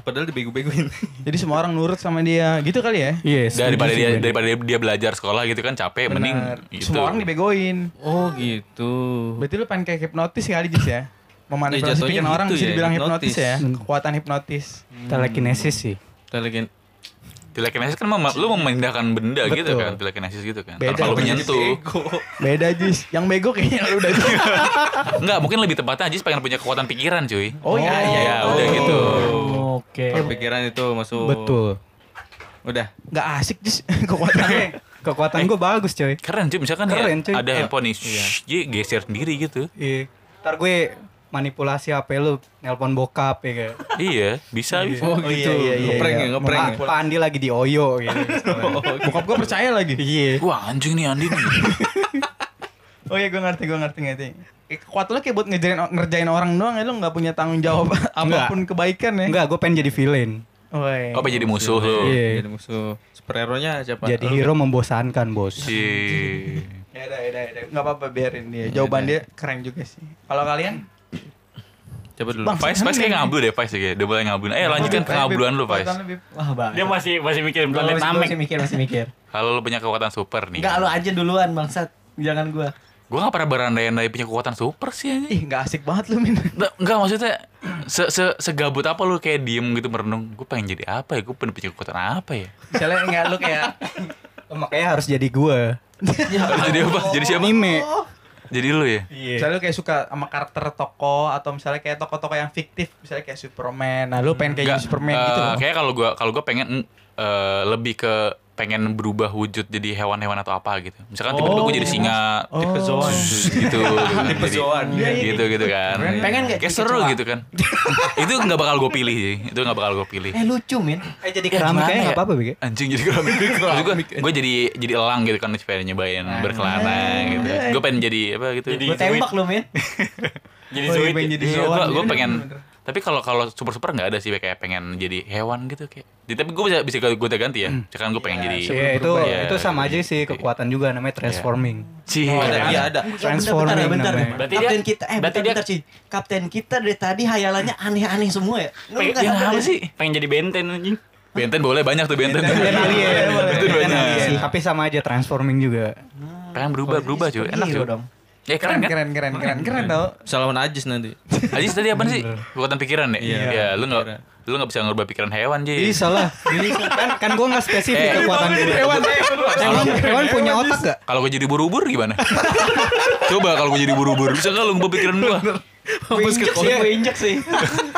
Padahal dibego-begoin. Jadi semua orang nurut sama dia. Gitu kali ya? Yes. Daripada dia daripada dia, dia belajar sekolah gitu kan capek mending Bener. gitu. Semua orang dibegoin. Oh gitu. Berarti lu pengen kayak hipnotis kali Jis ya? Memanipulasi jatuhnya pikiran orang gitu bisa ya, dibilang hipnotis. hipnotis, ya. Kekuatan hipnotis. telekinesis sih. Telekin Telekinesis kan mem- lu memindahkan benda gitu Betul. kan, telekinesis gitu kan. Beda Tanpa lu tuh. menyentuh. Beda Jis. Yang bego kayaknya lu udah itu. Enggak, mungkin lebih tepatnya Ajis pengen punya kekuatan pikiran, cuy. Oh iya iya. Ya, udah gitu. Oke. pikiran itu masuk. Betul. Udah. Nggak asik Jis kekuatannya. Kekuatan gue bagus, coy. Keren cuy, misalkan Keren, ya, cuy. ada Eh, handphone nih, shh, dia geser sendiri gitu. Iya. Ntar gue manipulasi HP lu, nelpon bokap ya kayak. iya, bisa bisa. Oh, Oh, gitu. iya, iya, iya, ngeprank iya. ya, ngeprank. Pak, ya? Pak Andi lagi di Oyo gitu. Bokap gue percaya lagi. Iya. Wah, anjing nih Andi nih. Oh iya gue ngerti, gue ngerti, ngerti. Eh, Kekuatan lu kayak buat ngerjain, ngerjain orang doang ya, lu nggak punya tanggung jawab apa pun kebaikan ya. Enggak, gue pengen jadi villain. Woi. Oh, apa jadi musuh lu? Iya. Jadi musuh. Superhero-nya siapa? Jadi Lu. hero membosankan, bos. Si Ya udah, ya udah, ya udah. Nggak apa-apa biarin dia. Jawaban dia keren juga sih. Kalau kalian? Coba dulu. Bang, Faiz, Faiz kayak ngablu deh, Faiz ya. Udah boleh ngablu. Eh, lanjutkan ke ngabluan lu, Faiz. Wah, bang. Dia masih masih mikirin Gua planet masih, gua Namek. masih mikir, masih mikir. Kalau lu punya kekuatan super nih. Enggak, lu aja duluan, bangsat. Jangan gua. Gua gak pernah berandai-andai punya kekuatan super sih anjing. Ih, nggak asik banget lu, Min. Nggak, enggak maksudnya se, se segabut apa lu kayak diem gitu merenung. Gue pengen jadi apa ya? Gue pengen punya kekuatan apa ya? Misalnya nggak lu kayak makanya harus jadi gue. Harus jadi apa? Jadi siapa? Anime. Jadi lu ya? Misalnya lu kayak suka sama karakter tokoh atau misalnya kayak tokoh-tokoh yang fiktif, misalnya kayak Superman. Nah, lu pengen kayak Superman eh, gitu loh. Kayak kalau gua kalau gua pengen eh, lebih ke pengen berubah wujud jadi hewan-hewan atau apa gitu. Misalkan tiba-tiba gue jadi singa, Oh. Zzz, gitu, gitu kan. Jadi, gitu gitu kan. Pengen nggak Kayak seru gitu kan. itu nggak bakal gue pilih sih. Itu nggak bakal gue pilih. Eh, lucu, Min. Eh jadi Ya, keramik kayaknya ya? nggak apa-apa, Bik. Anjing jadi keramik. Maksud gue, gue jadi jadi elang gitu kan supaya nyobain berkelana gitu. Gue pengen jadi apa gitu. Jadi Gua tembak lu, Min. Jadi Oh, iya, pengen jadi Iya, hewan. gue gue Bener, pengen. Tapi kalau kalau super super nggak ada sih kayak pengen jadi hewan gitu kayak. Jadi, tapi gue bisa bisa gue ganti ya. Misalkan gue pengen jadi. Iya, itu Iya. itu sama aja sih kekuatan juga namanya transforming. Sih. Ada, iya ada. Transforming bentar, bentar, namanya. Berarti Kapten dia- kita, eh berarti bentar, dia- bentar, Ci. Kapten kita dari tadi hayalannya aneh-aneh semua ya. Pengen, sadar apa ya? sih? Pengen jadi benten anjing. Benten boleh banyak tuh benten. Benten alien. Benten Benten banyak. alien. Tapi sama aja transforming juga. Pengen berubah berubah cuy. Enak Hero cuy. dong. Ya Keren, keren kan? keren, keren, keren, keren tau. Salaman Ajis nanti. Ajis tadi apa sih? Kekuatan pikiran ya? Iya. Ya, lu nggak lu nggak bisa ngerubah pikiran hewan Ih Ji. salah. kan kan gue nggak spesifik Eh, kekuatan gue. Hewan, hewan, hewan punya otak gak? Kalau gue jadi buru-buru gimana? Coba kalau gue jadi buru-buru bisa nggak lu ngubah pikiran gue? Gue injek sih, gue injek sih.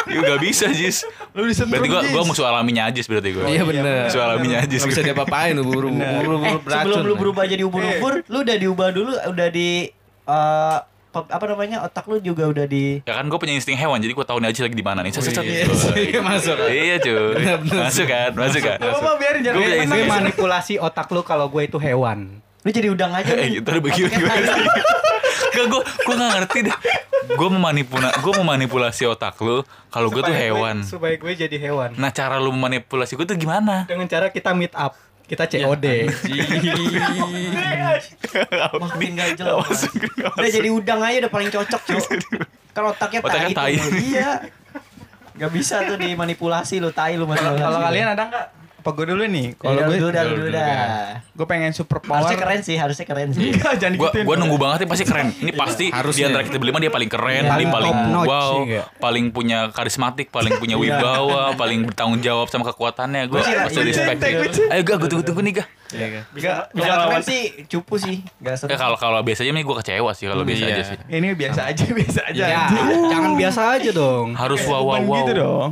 Ya nggak bisa Jis. Lu disetrum, Berarti gue gue musuh alaminya Ajis berarti gue. Iya bener. Musuh alaminya Ajis. Gak bisa diapa-apain lu buru buru Eh, sebelum lu berubah jadi ubur-ubur, lu udah diubah dulu, udah di eh, pe- apa namanya otak lu juga udah di Ya kan gue punya insting hewan jadi gue tahu nih Ajis lagi di mana nih. Set, set, set. Iya masuk. Iya cuy. Masuk kan, masuk kan. Apa-apa biarin jangan menang. Gue insting. manipulasi otak lu kalau gue itu hewan. lu jadi udang aja. Eh, gitu gimana sih? Gak, gue gue gak ngerti deh. Gue memanipulasi, gue memanipulasi otak lu. Kalau gue tuh hewan. Supaya gue jadi hewan. Nah cara lu memanipulasi gue tuh gimana? Dengan cara kita meet up. Kita COD. Makin gak jelas. Udah jadi udang aja udah paling cocok, Cuk. Kan otaknya. Otaknya tai. Iya. Gak bisa tuh dimanipulasi lu, tai lu Kalau kalian ada nggak? Apa gue dulu nih? kalau Kalau gue Dulu, udah, dulu, udah. gue pengen super power. Harusnya keren sih, harusnya keren sih. Iya, jangan Gua nunggu banget nih pasti keren. Ini pasti Harus di antara kita berlima dia paling keren, Iya, dia paling notch, wow, iya. paling punya karismatik, paling punya wibawa, paling bertanggung jawab sama kekuatannya. Gue pasti iya. respect. Iya. Ayo gak, gue tunggu-tunggu nih gak. Bisa bisa keren sih, cupu sih. Gak seru. Ya kalau kalau biasanya nih gue kecewa sih kalau biasa Iya. aja sih. Ini biasa aja, biasa aja. Jangan biasa aja dong. Harus wow wow wow. gitu dong.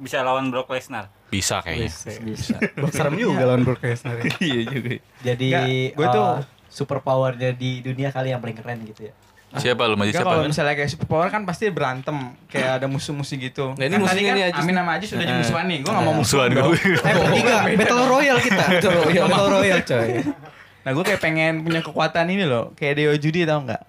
Bisa lawan Brock Lesnar. Bisa kayaknya. bisa. Serem juga lawan Brock Lesnar. Iya juga. Jadi Nggak, gua eh, tuh- super powernya di dunia kali yang paling keren gitu ya. Siapa lu Enggak siapa? kalau misalnya kayak super power kan pasti berantem kayak ada musuh-musuh gitu. Nah, ini kan tadi musuhnya kan nih Ajis. Amin sama Ajis sudah jadi Nah. musuhan nih. Gue gak mau Musuhan musuhan gue. Eh, bertiga Battle Royale kita. Battle Royale, Battle Royale coy. Nah gue kayak pengen punya kekuatan ini loh. Kayak Dewa Judi tau gak?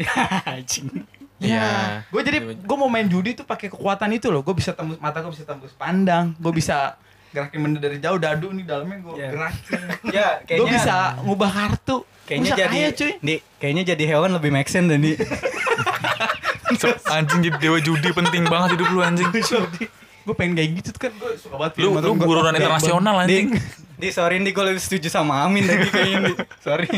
Iya. Gue jadi gue mau main judi tuh pakai kekuatan itu loh. Gue bisa tembus mata gue bisa tembus pandang. Gue bisa gerakin benda dari jauh dadu nih dalamnya gue Iya. gerakin. Ya, Gue bisa ngubah kartu. kayaknya Bisa jadi kaya, cuy. Di, kayaknya jadi hewan lebih make sense dan di Anjing jadi dewa judi penting banget hidup lu anjing. Gue pengen kayak gitu tuh kan gue suka banget Lu film lu buruan internasional anjing. di sorry nih gue lebih setuju sama Amin tadi kayaknya di. Sorry.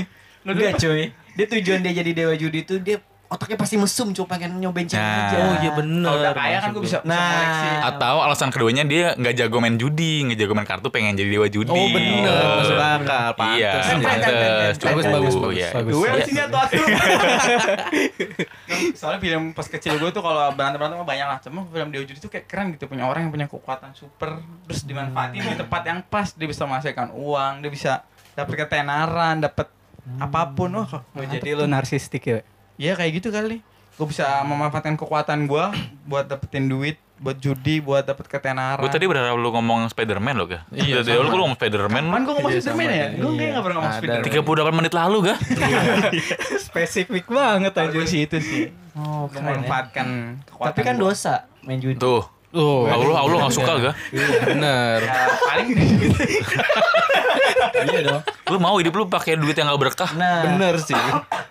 Enggak cuy. Dia tujuan dia jadi dewa judi itu dia otaknya pasti mesum cuma pengen nyobain cewek Nah. aja. Oh iya bener. Kalau udah kaya kan gue bisa, Nah. koleksi. Atau alasan keduanya dia nggak jago main judi, nggak jago main kartu, pengen jadi dewa judi. Oh bener. Masuk akal. Iya, Pantes. Keren, pantes. keren. Bagus, bagus, bagus, Iya. bagus. Gue Iya. di sini atau atuh. Soalnya film pas kecil gue tuh kalau berantem berantem banyak lah. Cuma film Dewa Judi tuh kayak keren gitu punya orang yang punya kekuatan super terus dimanfaatin di tempat yang pas dia bisa menghasilkan uang dia bisa dapat ketenaran dapat apa pun wah kok Oh, jadi lu narsistik ya? Iya kayak gitu kali. Gue bisa memanfaatkan kekuatan gue buat dapetin duit, buat judi, buat dapet ketenaran. Gue tadi berharap lu ngomong Spider-Man loh, ga? Iya, Dari lu ngomong Spider-Man. Kan gue ngomong Iya, Spiderman ya? Gue Iya. gak pernah ngomong Ada. Spiderman. 38 menit lalu, ga? Spesifik banget aja. gue sih itu sih. Oh, ya. Memanfaatkan kekuatan Tapi kan dosa main judi. Tuh. Oh, Allah, Allah gak suka, ga? bener. Ya, paling iya dong. Lu mau hidup lu pakai duit yang gak berkah? Nah, Bener sih.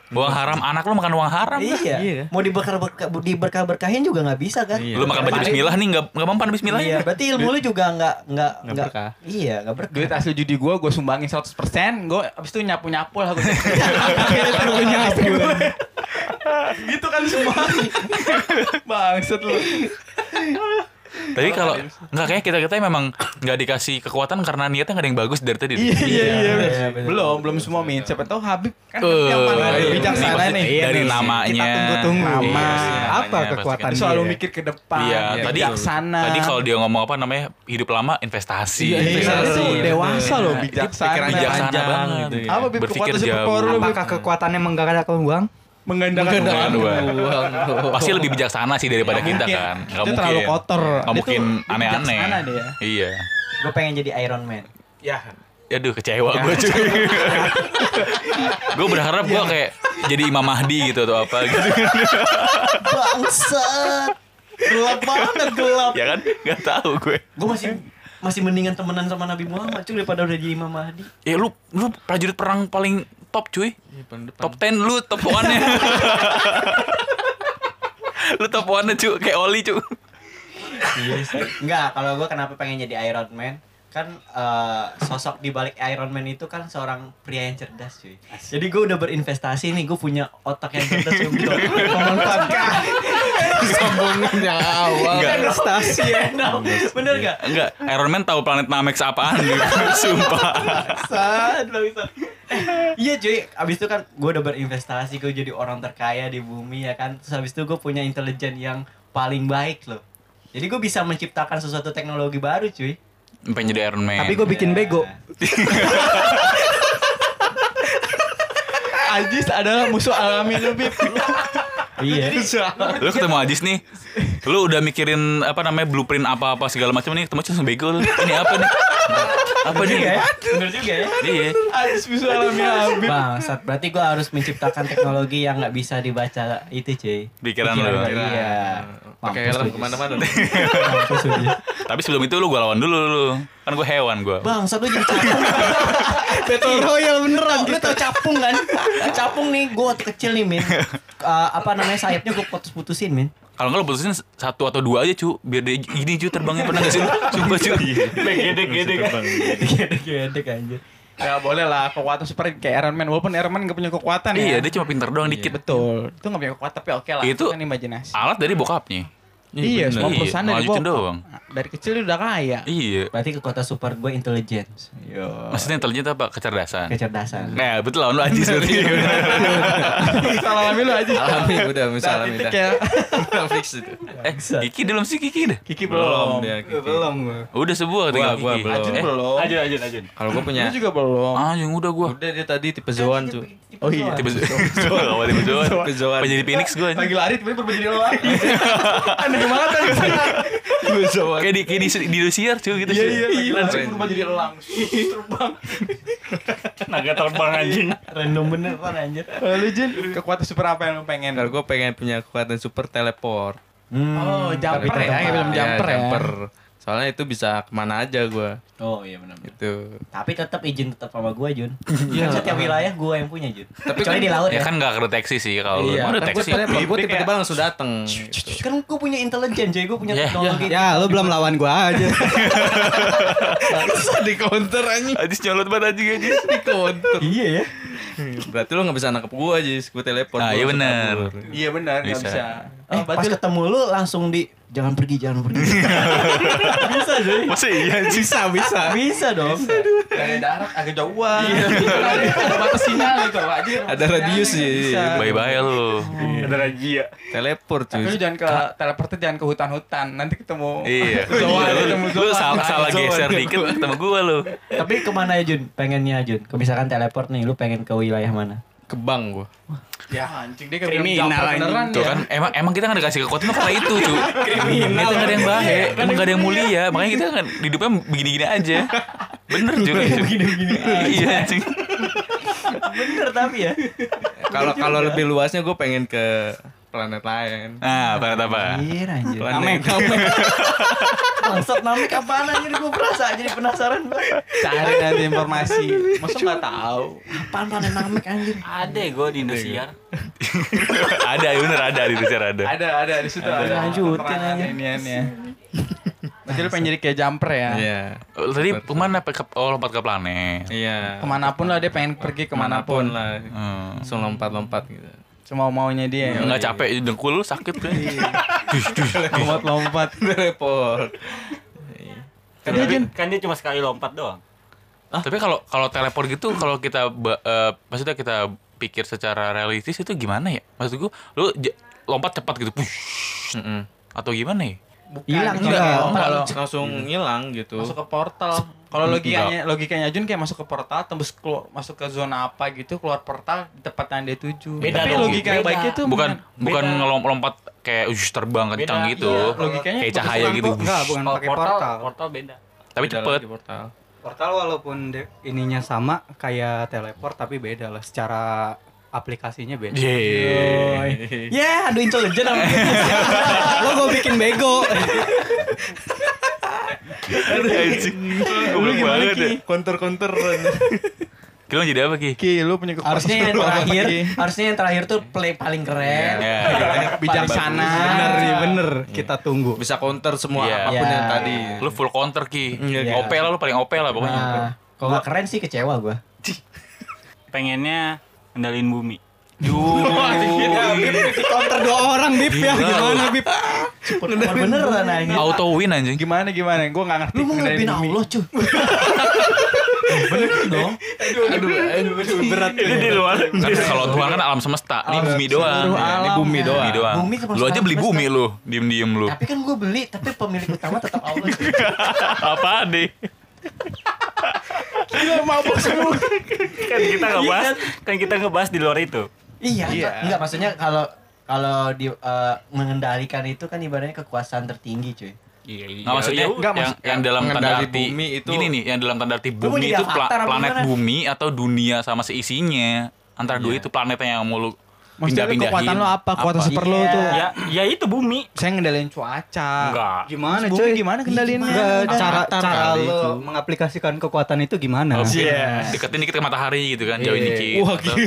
Uang haram, anak lu makan uang haram. Iya. Iya. Mau diberkah diberkah berkahin juga nggak bisa kan? Iya. Lu makan baca bismillah nih, gak, gak mempan bismillah Iya, berarti ilmu lu juga nggak nggak Nggak berkah. Iya, nggak berkah. duit hasil judi gue, gue sumbangin 100% Gue abis itu nyapu-nyapu lah gue nyapu. Gitu kan semua Bangset lu Tapi kalau nggak kayak kita kita memang nggak dikasih kekuatan karena niatnya nggak ada yang bagus dari tadi. Iya iya iya Iya, bener. Belum, belum semua min Siapa tahu Habib kan Eh, yang paling iya. bijaksana Ini nih dari Iya, namanya. Kita tunggu-tunggu. Nama. Iya, Apa kekuatan selalu mikir ke depan Iya, tadi Bijaksana tadi kalau dia ngomong apa namanya hidup lama investasi. Iya, Iya, investasi. dewasa loh bijaksana bijaksana panjang banget. Apa Bib Berpikir kekuatan super jauh. power lu? Apakah kekuatannya menggandakan uang? Menggandakan Menggandakan uang. uang. Uang. Pasti lebih bijaksana sih daripada Nggak kita mungkin. kan. Nggak Dia mungkin. terlalu kotor. Nggak Dia mungkin aneh-aneh. dia. Iya. Gue pengen jadi Iron Man. Ya. Aduh kecewa gue cuy. gue berharap gue kayak jadi Imam Mahdi gitu atau apa gitu. Bangsat. Gelap banget gelap. ya kan? Gak tahu gue. Gue masih masih mendingan temenan sama Nabi Muhammad cuy daripada udah jadi Imam Mahdi. Ya lu lu prajurit perang paling top cuy. Iya, depan. Top 10 lu top 1-nya. lu top 1-nya cuy kayak Oli cuy. Enggak, kalau gue kenapa pengen jadi Iron Man? Kan eh, sosok di balik Iron Man itu kan seorang pria yang cerdas cuy. Jadi gue udah berinvestasi nih, gue punya otak yang cerdas untuk memanfaatkan Sombongan yang awal. Enggak. investasi ya. Bener gak? Enggak, Iron Man tahu planet Namek apaan gitu. Sumpah. Bangsat, bangsat. Iya cuy, abis itu kan gue udah berinvestasi, gue jadi orang terkaya di bumi ya kan. Terus abis itu gue punya intelijen yang paling baik loh. Jadi gue bisa menciptakan sesuatu teknologi baru cuy. Pengen jadi Iron Man. Tapi gue bikin bego. Ajis adalah musuh alami lu Bib. Iya. lu ketemu Ajis nih lu udah mikirin apa namanya blueprint apa-apa segala macam nih ketemu Ajis langsung bego lu ini apa nih apa nih ya? Bener juga ya. iya Ajis musuh alami Habib. Bangsat, berarti gue harus menciptakan teknologi yang nggak bisa dibaca itu cuy. Pikiran lu. gua, Iya. Pakai helm lu, ke mana-mana. Lu. Tapi sebelum itu lu gue lawan dulu lu. Kan gue hewan gue. Bang, satu jadi capung. Battle Royale beneran Lu tau capung kan? Capung nih, gue waktu kecil nih, Min. Eh, apa namanya sayapnya gue putus-putusin, Min. Kalau nggak lu putusin satu atau dua aja cu, biar dia gini cu terbangnya pernah nggak sih lu? Sumpah cu. Gede gede kan. Gede-gede anjir. Ya boleh lah kekuatan super kayak Iron Man walaupun Iron Man gak punya kekuatan Iya, ya. dia cuma pinter doang dikit. Betul. Itu gak punya kekuatan tapi oke lah. Itu- kan imajinasi. Alat dari bokapnya. Iya, semua Iya, perusahaan dari ngajutin bokap. doang. Dari kecil udah kaya. Iya. Berarti kekuatan super gue intelligence. Maksudnya intelijen apa? Kecerdasan. Kecerdasan. Nah, betul lawan lu aja berarti. Salah ambil lu aja. Alami udah misalnya minta. Fix itu. eh, Kiki belum sih Kiki dah. Kiki belum. belum gua. Udah sebuah tinggal Kiki. belum. Ajun Eh. belum. Ajun ajun ajun. Kalau gue punya Lu juga belum. Anjing udah gua. Udah dia tadi tipe zoan cu. Oh iya. Tiba Zoan, awal. Tipe zoan. Apa jadi Phoenix gua anjing. Lagi lari tiba-tiba berubah jadi lelaki. Aneh banget kan. Tipe zoan. Kayak di kayak di, di Indosiar cuy gitu Iya iya lagi lari berubah jadi elang. Terbang. Naga terbang anjing. Random beneran anjir. Lu Jun, kekuatan super apa yang lu pengen? Kalau gue pengen punya kekuatan super teleport. Oh, jumper Tapi ya, belum Ya, jumper ya. jumper. Soalnya itu bisa ke mana aja gue. Oh iya benar. Gitu. Tapi tetap izin tetap sama gue Jun. Kan setiap wilayah gue yang punya Jun. Tapi Kecuali kan- di laut Ya ya. kan gak kedeteksi sih kalau lu. Iya. Mau Kan gue deteksi. Gue Bibik tiba-tiba ya. langsung dateng. Gitu. Kan gue punya intelijen cuy, gue punya Ya, teknologi. Ya, lu belum lawan gua aja. Bisa di counter anjing. Adis nyolot banget anjing aja. Di counter. Iya ya. Berarti lu gak bisa nangkep gue aja. Gue teleport. Nah, gua iya bener. kabur. Iya benar, enggak Bisa. Eh, pas ketemu lu langsung di jangan pergi, jangan pergi. bisa cuy. Masa iya? Bisa, bisa. Bisa dong. dari darat agak jauhan. Ada batas sinyal gitu aja. Ada radius sih. Bisa. Bye-bye lu. Ada razia. Teleport Tapi lu cuy. jangan ke teleportnya jangan ke hutan-hutan. Nanti ketemu Iya. Iya, ketemu Lu salah salah geser dikit ketemu gua lu. Tapi ke mana ya Jun? Pengennya Jun? Kalau misalkan teleport nih, lu pengen ke wilayah mana? Kebang gue. Ya anjing dia kayak Kriminal, beneran Tuh ya. kan emang emang kita nggak dikasih kekuatan karena itu cuy. Kita nggak ada yang baik, emang nggak ada yang mulia, makanya kita kan hidupnya begini-gini aja. Bener juga. Begini-begini. Iya anjing. Bener tapi ya. Kalau kalau lebih luasnya gue pengen ke planet lain. Nah, apa apa? Anjir anjir. Planet. Bangsat namek apaan anjir gue berasa jadi penasaran banget. Cari nanti informasi. Masa nggak tahu? Apaan planet namek anjir? Ada gue di Indosiar. ada, bener ada di Indonesia ada. Ada ada di situ ada. Lanjutin aja. iniannya. Nanti lu pengen jadi kayak jumper ya. Iya. Oh, Tadi ke mana? Ke, oh, lompat ke planet. Iya. Ke mana pun lah dia pengen pergi Ke mana pun ke mana pun. lah. Hmm. Langsung lompat-lompat gitu. Cuma maunya dia. Enggak capek dengkul lu sakit kan. Lompat-lompat. Teleport. Tapi kan dia cuma sekali lompat doang. Tapi kalau kalau teleport gitu kalau kita eh, maksudnya kita pikir secara realistis itu gimana ya? Maksud gua lu lompat cepat gitu. Push. Mm-mm. Atau gimana ya? Hilang juga. kalau- langsung ngilang gitu. masuk ke portal. Kalau logikanya logikanya Jun kayak masuk ke portal tembus keluar masuk ke zona apa gitu keluar portal di tempat yang dia tuju. Beda Tapi logika yang beda. baiknya tuh bukan bukan- ngelompat kayak ush, terbang kencang gitu. iya, logikanya kayak cahaya gitu. Enggak, bukan Kalau pakai portal. Portal beda. Tapi Beda cepet. portal. Portal walaupun ininya sama kayak teleport tapi beda lah secara aplikasinya beda. Yeay. Ya, aduh intelijen apa Lo gue bikin bego. Aduh anjing. Goblok banget ya. Counter-counter. Kira lu jadi apa Ki? Ki, lu punya kekuatan harusnya yang terakhir, Ki? harusnya yang terakhir tuh play paling keren. Ya. bijaksana. bener nih, bener. Kita tunggu. Bisa counter semua Iya. apa pun Iya. yang tadi. Lu full counter Ki. Iya. OP lah lu paling OP lah pokoknya. Nah, kalau nggak keren sih kecewa gua. Pengennya kendalin bumi. Di counter dua orang Bip ya. Gimana Bip? Bener beneran anjir. Auto win anjing. Gimana gimana? Gua nggak ngerti. Lu mau bumi. Allah cuy. Bener dong. Berat. Ini di luar. Kalau Tuhan kan alam semesta, ini bumi doang. Ini bumi doang. Bumi doang. Bumi sama Lu aja beli bumi lu, diem-diem lu. Tapi kan gua beli, tapi pemilik utama tetap Allah. Apa deh? Gila mabuk semua. kan kita ngebahas, kan kita ngebahas di luar itu. Iya, Iya. enggak, enggak maksudnya kalau kalau di eh, mengendalikan itu kan ibaratnya kekuasaan tertinggi cuy. Nggak maksudnya iya, enggak, yang, maksud- yang dalam tanda arti bumi itu- gini nih, yang dalam tanda arti bumi itu pla- planet gimana? bumi atau dunia sama seisinya. Antara dua itu planetnya yang mau lu Maksudnya Pindah-pindahin. kekuatan lo apa? Kekuatan Apa? super lo Iya. tuh. Ya, ya itu bumi. Saya ngendaliin cuaca. Enggak. Gimana Bumi cuy? gimana kendaliinnya? Enggak, cara cara kali lo itu. mengaplikasikan kekuatan itu gimana? Oh, mungkin Iya. deketin dikit ke matahari gitu kan, jauhin Iya. dikit. Wah, gila.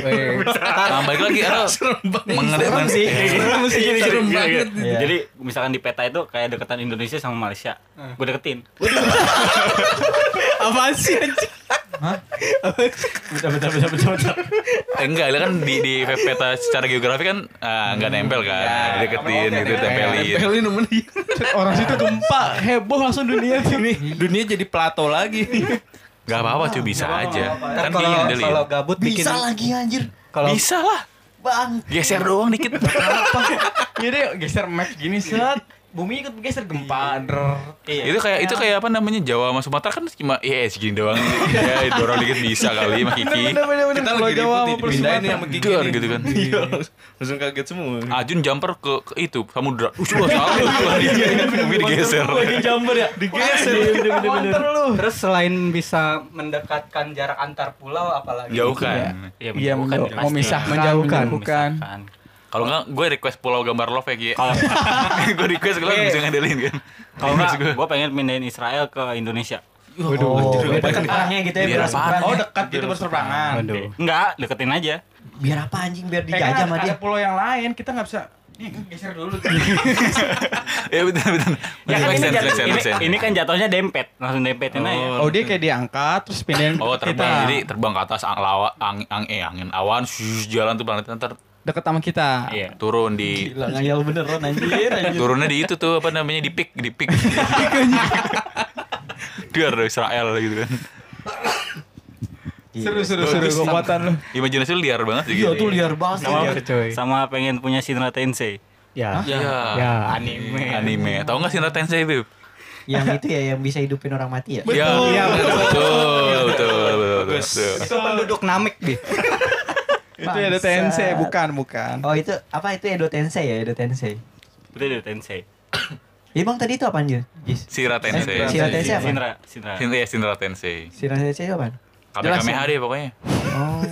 Nah, balik lagi atau mengenai sih. Serem Iya, iya, iya. Iya. Jadi misalkan di peta itu kayak deketan Indonesia sama Malaysia. Gue deketin. Apaan sih anjing? Bentar, bentar, bentar, bentar, bentar. Eh, enggak, kan di di peta secara geografi kan ah, enggak nempel kan. Deketin gitu, tempelin. Tempelin temen dia. Orang situ gempa, heboh langsung dunia sini. Dunia jadi plato lagi. Enggak apa-apa cuy, bisa aja. Ntar Kan kalau kalau gabut bikin Bisa lagi anjir. kalau Bisa lah. Bang. Geser doang dikit. Jadi geser map gini set. Bumi ikut geser gempa. Der. Iya. itu kayak itu kayak apa namanya Jawa sama Sumatera kan cuma ya segini doang ya dorong dikit bisa kali mah Kiki Bener-bener Kita lagi Jawa ribut sama sama Kiki Dar nih. gitu kan. Iya. Langsung kaget semua. Ajun jumper ke, ke itu samudra uh tuh dia bumi digeser Lagi jamber ya. Digeser. Monster lu. terus selain bisa mendekatkan jarak antar pulau apalagi jauhkan Iya, Iya, menjauhkan memisahkan, Menjauhkan. Kalau enggak gue request pulau gambar love ya Ki gue request kalau bisa ngandelin kan Kalau enggak, gue pengen pindahin Israel ke Indonesia. Oh, biar deket perangnya gitu ya. Biar Biar? Oh dekat gitu berseberangan. Waduh. Enggak, deketin aja. Biar apa anjing? Biar dijajah sama ada dia. pulau yang lain kita nggak bisa. Nih geser dulu. ya betul betul Ya kan ini, sense, jat- make sense, ini, ini kan jatuhnya dempet, langsung dempetin aja. Oh dia kayak diangkat terus pindahin Oh ke terbang kita. jadi terbang ke atas ang lawa ang, ang eh angin awan jalan tuh planet ntar deket sama kita. Iya. turun di Gila ngayal beneran anjir anjir. turunnya di itu tuh apa namanya di pik di pik Biar Israel gitu kan Seru seru seru kekuatan lu. imajinasi lu liar banget sih Iya gitu. tuh liar banget. Sama, Iya, coy. sama pengen punya Shinra Tensei. ya ya, ya anime anime tahu nggak sih Tensei itu Yang itu ya yang bisa hidupin orang mati ya. Iya, Iya, betul, betul, betul, betul, betul. itu penduduk namek bi Itu ada Bangsat. Tensei bukan bukan. Oh itu apa itu Edo Tensei ya Edo Tensei. Itu ada Tensei. Ya bang tadi itu apaan Jun? Jis. Sira Tensei. Sira Tensei apa? Shinra, Shinra. Shinra ya Shinra Tensei. Sira Tensei itu apaan? Kamehameha deh pokoknya. Oh.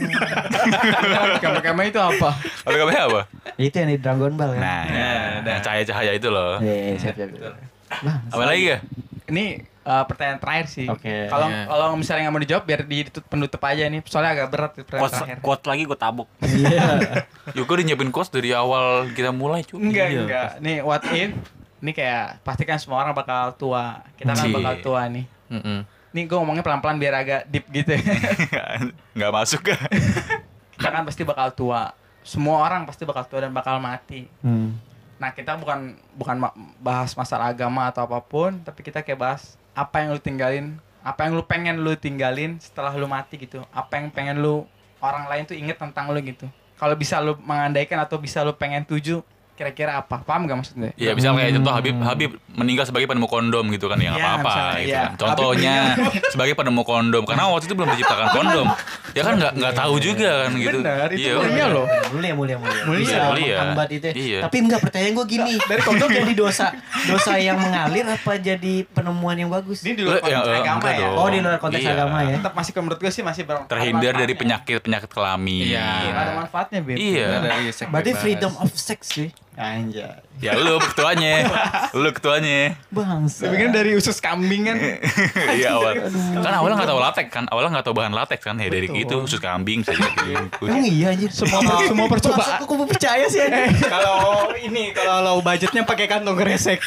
Kamera itu apa? Kamehameha apa? itu yang di Dragon Ball kan. Nah, nah, cahaya-cahaya itu loh. Iya, iya, siap siap. Bang. Apa lagi ya? Ini uh, pertanyaan terakhir sih. Oke. Kalau Iya. kalau misalnya nggak mau dijawab biar ditutup penutup aja nih. Soalnya agak berat pertanyaan Quote, terakhir. quote lagi gue tabuk. Iya. Yuk gue udah nyiapin course dari awal kita mulai cuy. Enggak, Iya. enggak. Nih what if ini kayak pastikan semua orang bakal tua. Kita kan Cie. bakal tua nih. Mm-mm. Nih gue ngomongnya pelan-pelan biar agak deep gitu ya. Nggak masuk ya. kita kan pasti bakal tua. Semua orang pasti bakal tua dan bakal mati. Hmm. Nah kita bukan bukan bahas masalah agama atau apa pun, tapi kita kayak bahas apa yang lu tinggalin, apa yang lu pengen lu tinggalin setelah lu mati gitu. Apa yang pengen lu orang lain tuh inget tentang lu gitu. Kalau bisa lu mengandaikan atau bisa lu pengen tuju, kira-kira apa? Paham gak maksudnya? Iya misal kayak contoh Habib Habib meninggal sebagai penemu kondom gitu kan ya nggak Iya, apa-apa gitu iya. kan. Contohnya sebagai penemu kondom karena waktu itu belum diciptakan kondom. Ya kan nggak nggak tahu juga kan gitu. Bener, itu Iya. mulia loh. Mulia mulia mulia. Mulia, Bisa mulia. menghambat itu. ya. Iya. Tapi enggak pertanyaan gue gini. Dari kondom jadi dosa dosa yang mengalir apa jadi penemuan yang bagus? Ini di luar Eh, ya, konteks eh, agama enggak ya. dong. Oh di luar konteks Iya. agama ya. Tetap masih menurut gue sih masih ber- Terhindar dari manfaatnya. penyakit penyakit kelamin. Iya. Nggak ada manfaatnya, Beb. Iya. Berarti freedom of sex sih. Anjay. Ya lu ketuanya, lu ketuanya. Bangsa. Tapi kan dari usus kambing kan. Iya awal. Kan awalnya nggak tahu latex kan, awalnya nggak tahu bahan latex kan. Ya dari itu khusus kambing saja. Emang iya anjir. Semua semua percobaan. Gue percaya sih kalau ini kalau budgetnya pakai kantong kresek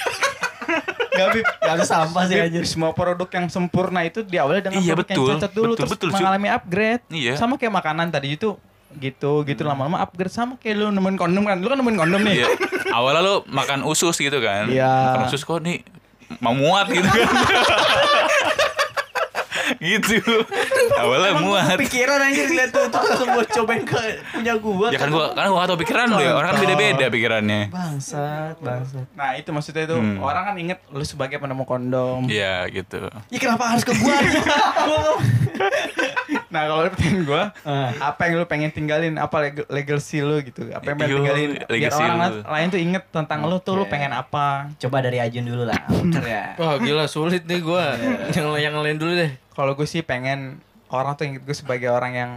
Gak Bib. Gak ada sampah sih anjir. semua produk yang sempurna itu di awalnya dengan Iya, produk betul. yang cacat dulu Betul, terus betul, mengalami upgrade. Iya. Sama kayak makanan tadi itu gitu gitu lama-lama upgrade sama kayak lu nemuin kondom kan. Lu kan nemuin kondom nih. Iya. Awalnya lu makan usus gitu kan. Iya. Makan usus kok nih mau muat gitu kan. gitu. Awalnya muat. Pikiran anjir lihat tuh tuh langsung buat cobain ke punya gua. Ya kan gua kan gua gak tau pikiran lu ya. Orang kan beda-beda pikirannya. Bangsat, bangsat. Nah, itu maksudnya itu Hmm. orang kan inget lu sebagai penemu kondom. Iya gitu. Ya kenapa harus ke gua aja? Nah, kalau pertanyaan gua, Ah. apa yang lu pengen tinggalin? Apa leg- legacy lu gitu? Apa yang pengen tinggalin? Biar orang lu. lain tuh inget tentang lu tuh lu pengen apa? Coba dari Ajun dulu lah. Ya. Wah gila sulit nih gue Yang yang lain dulu deh Kalau gue sih pengen orang tuh inget gue sebagai orang yang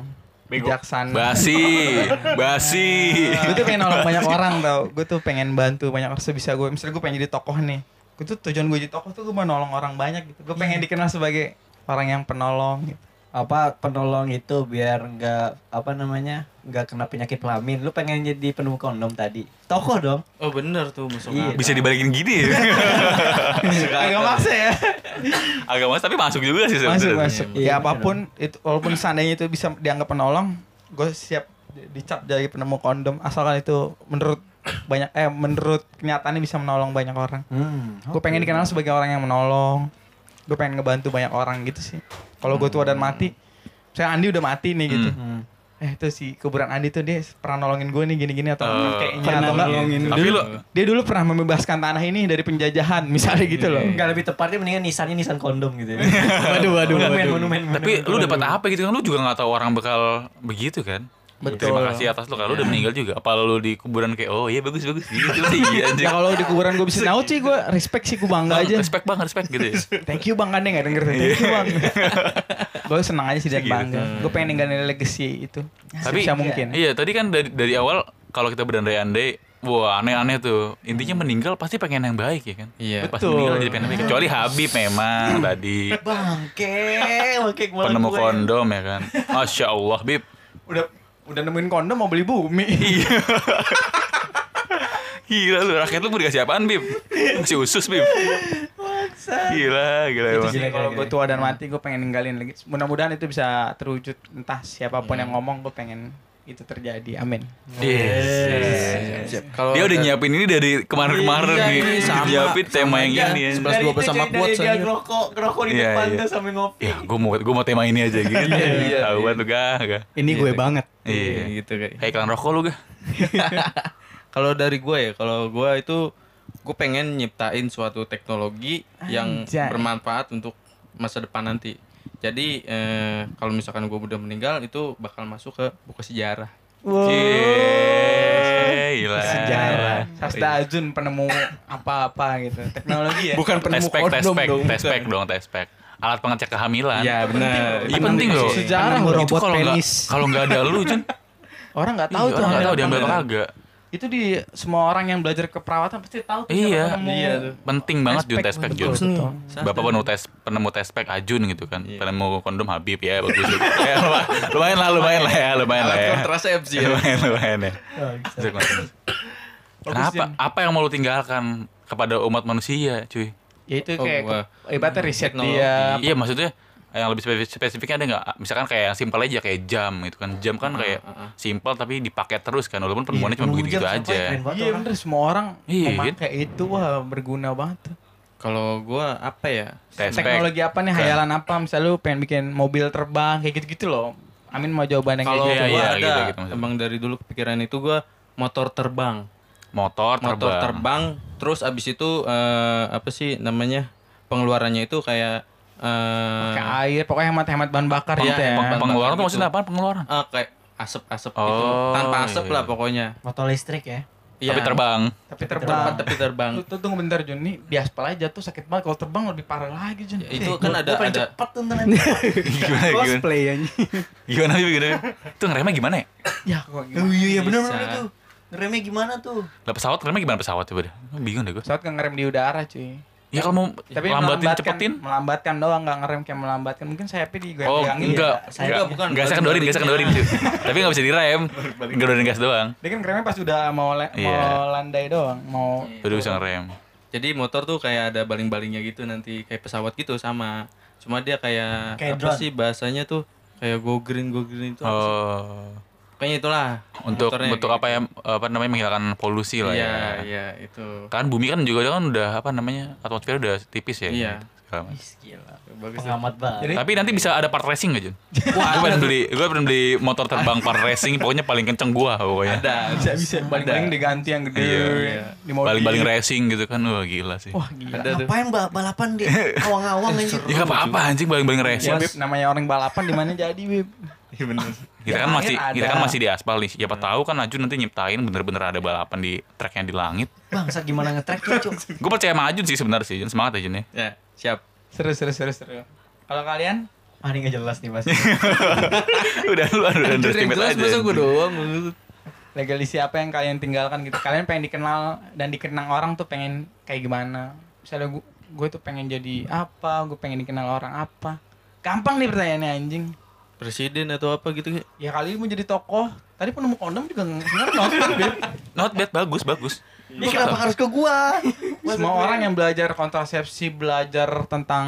bijaksana. Basi, basi. gue tuh pengen nolong banyak orang tau. Gue tuh pengen bantu banyak orang sebisa gue misalnya gue pengen jadi tokoh nih. Gue tuh tujuan gue jadi tokoh tuh gue mau nolong orang banyak gitu. Gue pengen dikenal sebagai orang yang penolong gitu apa penolong itu biar nggak apa namanya nggak kena penyakit kelamin. Lu pengen jadi penemu kondom tadi? Tokoh dong. Oh bener tuh masuk Iya. Bisa dibalikin gini ya. agak maksa ya. Agak mas tapi masuk juga sih masuk sebenarnya. masuk. Iya, ya apa pun itu walaupun seandainya itu bisa dianggap penolong gue siap di- dicap jadi penemu kondom asalkan itu menurut banyak eh menurut kenyataannya bisa menolong banyak orang. Hmm, gue pengen dikenal sebagai orang yang menolong. Gue pengen ngebantu banyak orang gitu sih kalau gue tua dan mati saya Andi udah mati nih gitu Hmm. eh itu si kuburan Andi tuh dia pernah nolongin gue nih gini-gini atau Oh. kayaknya Pernah atau enggak nolongin. Tapi lu dia dulu pernah membebaskan tanah ini dari penjajahan misalnya gitu loh nggak lebih tepatnya mendingan nisannya nisan kondom gitu ya. waduh waduh monumen, monumen, tapi monumen lu dapat apa gitu kan lu juga nggak tahu orang bakal begitu kan Betul. Terima kasih atas lu kalau lu udah meninggal juga. Apa lu di kuburan kayak oh iya bagus bagus. Gitu. Sih iya anjing. ya kalau di kuburan gue bisa naut sih gue respect sih gue bangga aja. Respect bang, respect gitu ya. thank you bang kan nggak denger. Thank you bang. Gue senang aja sih dan bangga. Gue pengen ninggalin legacy itu. Tapi bisa mungkin. Iya, tadi kan dari dari awal kalau kita berandai-andai Wah aneh-aneh tuh. Intinya meninggal pasti pengen yang baik ya kan? Iya. Betul. meninggal jadi pengen yang baik. Kecuali Habib memang tadi bangke bangke kepala Penemu gue. kondom ya kan? Masya Allah Bib udah udah nemuin kondom mau beli bumi. Gila lu, rakyat lu mau dikasih apaan Bib? Masih usus Bib Gila, gila itu sih kalau gue tua dan mati gue pengen ninggalin lagi. Mudah-mudahan itu bisa terwujud. Entah siapa pun yang ngomong gue pengen itu terjadi amin Yes. Kalau Dia udah nyiapin ini dari kemarin-kemarin Iya, nih ini sama. Nyiapin tema yang ini ya 11 12 itu, sama quotes dia ngerokok ngerokok di Iya, depan iya. tuh sambil ngopi Ya gue mau, gue mau tema ini aja gitu iya, Tahu iya. banget tuh gak, gak ini gue banget Iya gitu kayak. Kayak iklan rokok lu gak? Kalau dari gue ya, kalau gue itu gue pengen nyiptain suatu teknologi yang Anjay. bermanfaat untuk masa depan nanti. Jadi eh, kalau misalkan gue udah meninggal itu bakal masuk ke buku sejarah. Cie, Gila. sejarah. Sasta Ajun penemu apa-apa gitu. Teknologi ya? Bukan penemu Tespek, kondom tespek, dong, tespek dong, tespek. Alat pengecek kehamilan. Iya benar. Iya penting loh. Sejarah Itu robot kalau penis. Kalau nggak ada lu Jun. Orang nggak tahu Iya, tuh orang nggak tahu diambil apa. kagak itu di semua orang yang belajar keperawatan pasti tahu tuh Iya. Iya tuh. Penting banget Jun, tespek Jun betul, betul. Bapak penemu tes penemu tespek Ajun gitu kan Iya. Penemu kondom Habib ya bagus ya, lumayan- lah, lumayan lah ya Lumayan lah ya kontrasepsi ya. Lumayan, lumayan ya Kenapa? Apa yang mau lu tinggalkan kepada umat manusia cuy? ya itu Oh, kayak ibaratnya riset dia Iya maksudnya yang lebih spesifik, spesifiknya ada nggak? Misalkan kayak yang simpel aja kayak jam gitu kan. Jam kan kayak simpel tapi dipakai terus kan. Walaupun penemuannya cuma Penemu begitu jam, aja. ya? Iya bener semua orang Iya, memakai itu wah berguna banget. Kalau gue apa ya? Tespek. teknologi apa nih hayalan apa misalnya lu pengen bikin mobil terbang kayak gitu-gitu loh Amin mau jawaban yang Kalau kayak Iya, gue iya, ada, gitu, gitu emang dari dulu kepikiran itu gue motor terbang. Motor terbang. motor terbang terus abis itu eh, apa sih namanya pengeluarannya itu kayak eh kayak air pokoknya hemat-hemat bahan bakar Iya, gitu ya emang Pengeluaran tuh gitu. maksudnya apa? Pengeluaran. ah, kayak asap-asap gitu Oh, tanpa asap iya. lah pokoknya motor listrik ya Tapi Iya, terbang. tapi terbang terbang tapi terbang Tuh, tuh, tunggu bentar Jun nih di aspal aja tuh sakit banget kalau terbang lebih parah lagi Jun Ya, itu kan ada Gua ada cepet tuh nanti. gimana gimana? cosplay aja Gimana gimana? Itu ngeremnya gimana ya? ya kok gitu Oh iya iya bener Bisa. bener itu. Ngeremnya gimana tuh? Lah pesawat ngeremnya gimana pesawat coba deh? Bingung deh gue. pesawat kan ngerem di udara cuy Ya kalau mau tapi lambatin melambatkan- cepetin. melambatkan doang nggak ngerem kayak melambatkan mungkin sayapnya di Oh enggak, Saya enggak, juga bukan, enggak saya kendorin, enggak saya kendorin cuy. Tapi enggak bisa direm, kendorin gas doang. dia kan ngeremnya pas udah mau le- Iya. mau landai doang mau Udah bisa ngerem. jadi motor tuh kayak ada baling-balingnya gitu nanti kayak pesawat gitu sama cuma dia kayak, Kayak apa drone. sih bahasanya tuh kayak go green go green itu apa sih? Oh, kayaknya itulah untuk untuk apa ya apa namanya menghilangkan polusi gitu. lah iya ya. iya itu Kan bumi kan juga kan udah apa namanya atmosfer udah tipis ya. Iya. Gila. bagus Pengamat banget. Jadi- Tapi nanti bisa ada part racing gak Jun? gue pengen beli, gue pengen beli motor terbang part racing, pokoknya paling kenceng gua pokoknya. ada bisa bisa baling-baling diganti yang gede Iya. di modif. Baling-baling racing gitu kan, wah gila sih. wah gila ada Ngapain ba- balapan di awang-awang anjir? Ya gak apa-apa anjing baling-baling ya racing. Beb, namanya orang balapan di mana jadi Beb iya bener Kita Ya, kan masih akhir kita ada. kan masih di aspal nih. Siapa tahu kan Aju nanti nyiptain bener-bener ada balapan di track yang di langit. Bangsa gimana nge-tracknya, Cuk? Gue percaya sama Ajun sih sebenarnya sih, semangat ya Jun ya. ya siap seru seru seru seru kalau kalian Ah, ini nggak jelas nih mas. udah lu udah underestimate jelas aja. masa gue doang Legacy apa yang kalian tinggalkan gitu? Kalian pengen dikenal dan dikenang orang tuh pengen kayak gimana? Misalnya gue gue tuh pengen jadi apa? Gue pengen dikenal orang apa? Gampang nih pertanyaannya anjing. Presiden atau apa gitu kayak Ya kali mau jadi tokoh. Tadi penemu kondom juga sebenarnya nonton Beb. Not bad, bagus, bagus. Ini kenapa harus ke gua? Semua orang yang belajar kontrasepsi, belajar tentang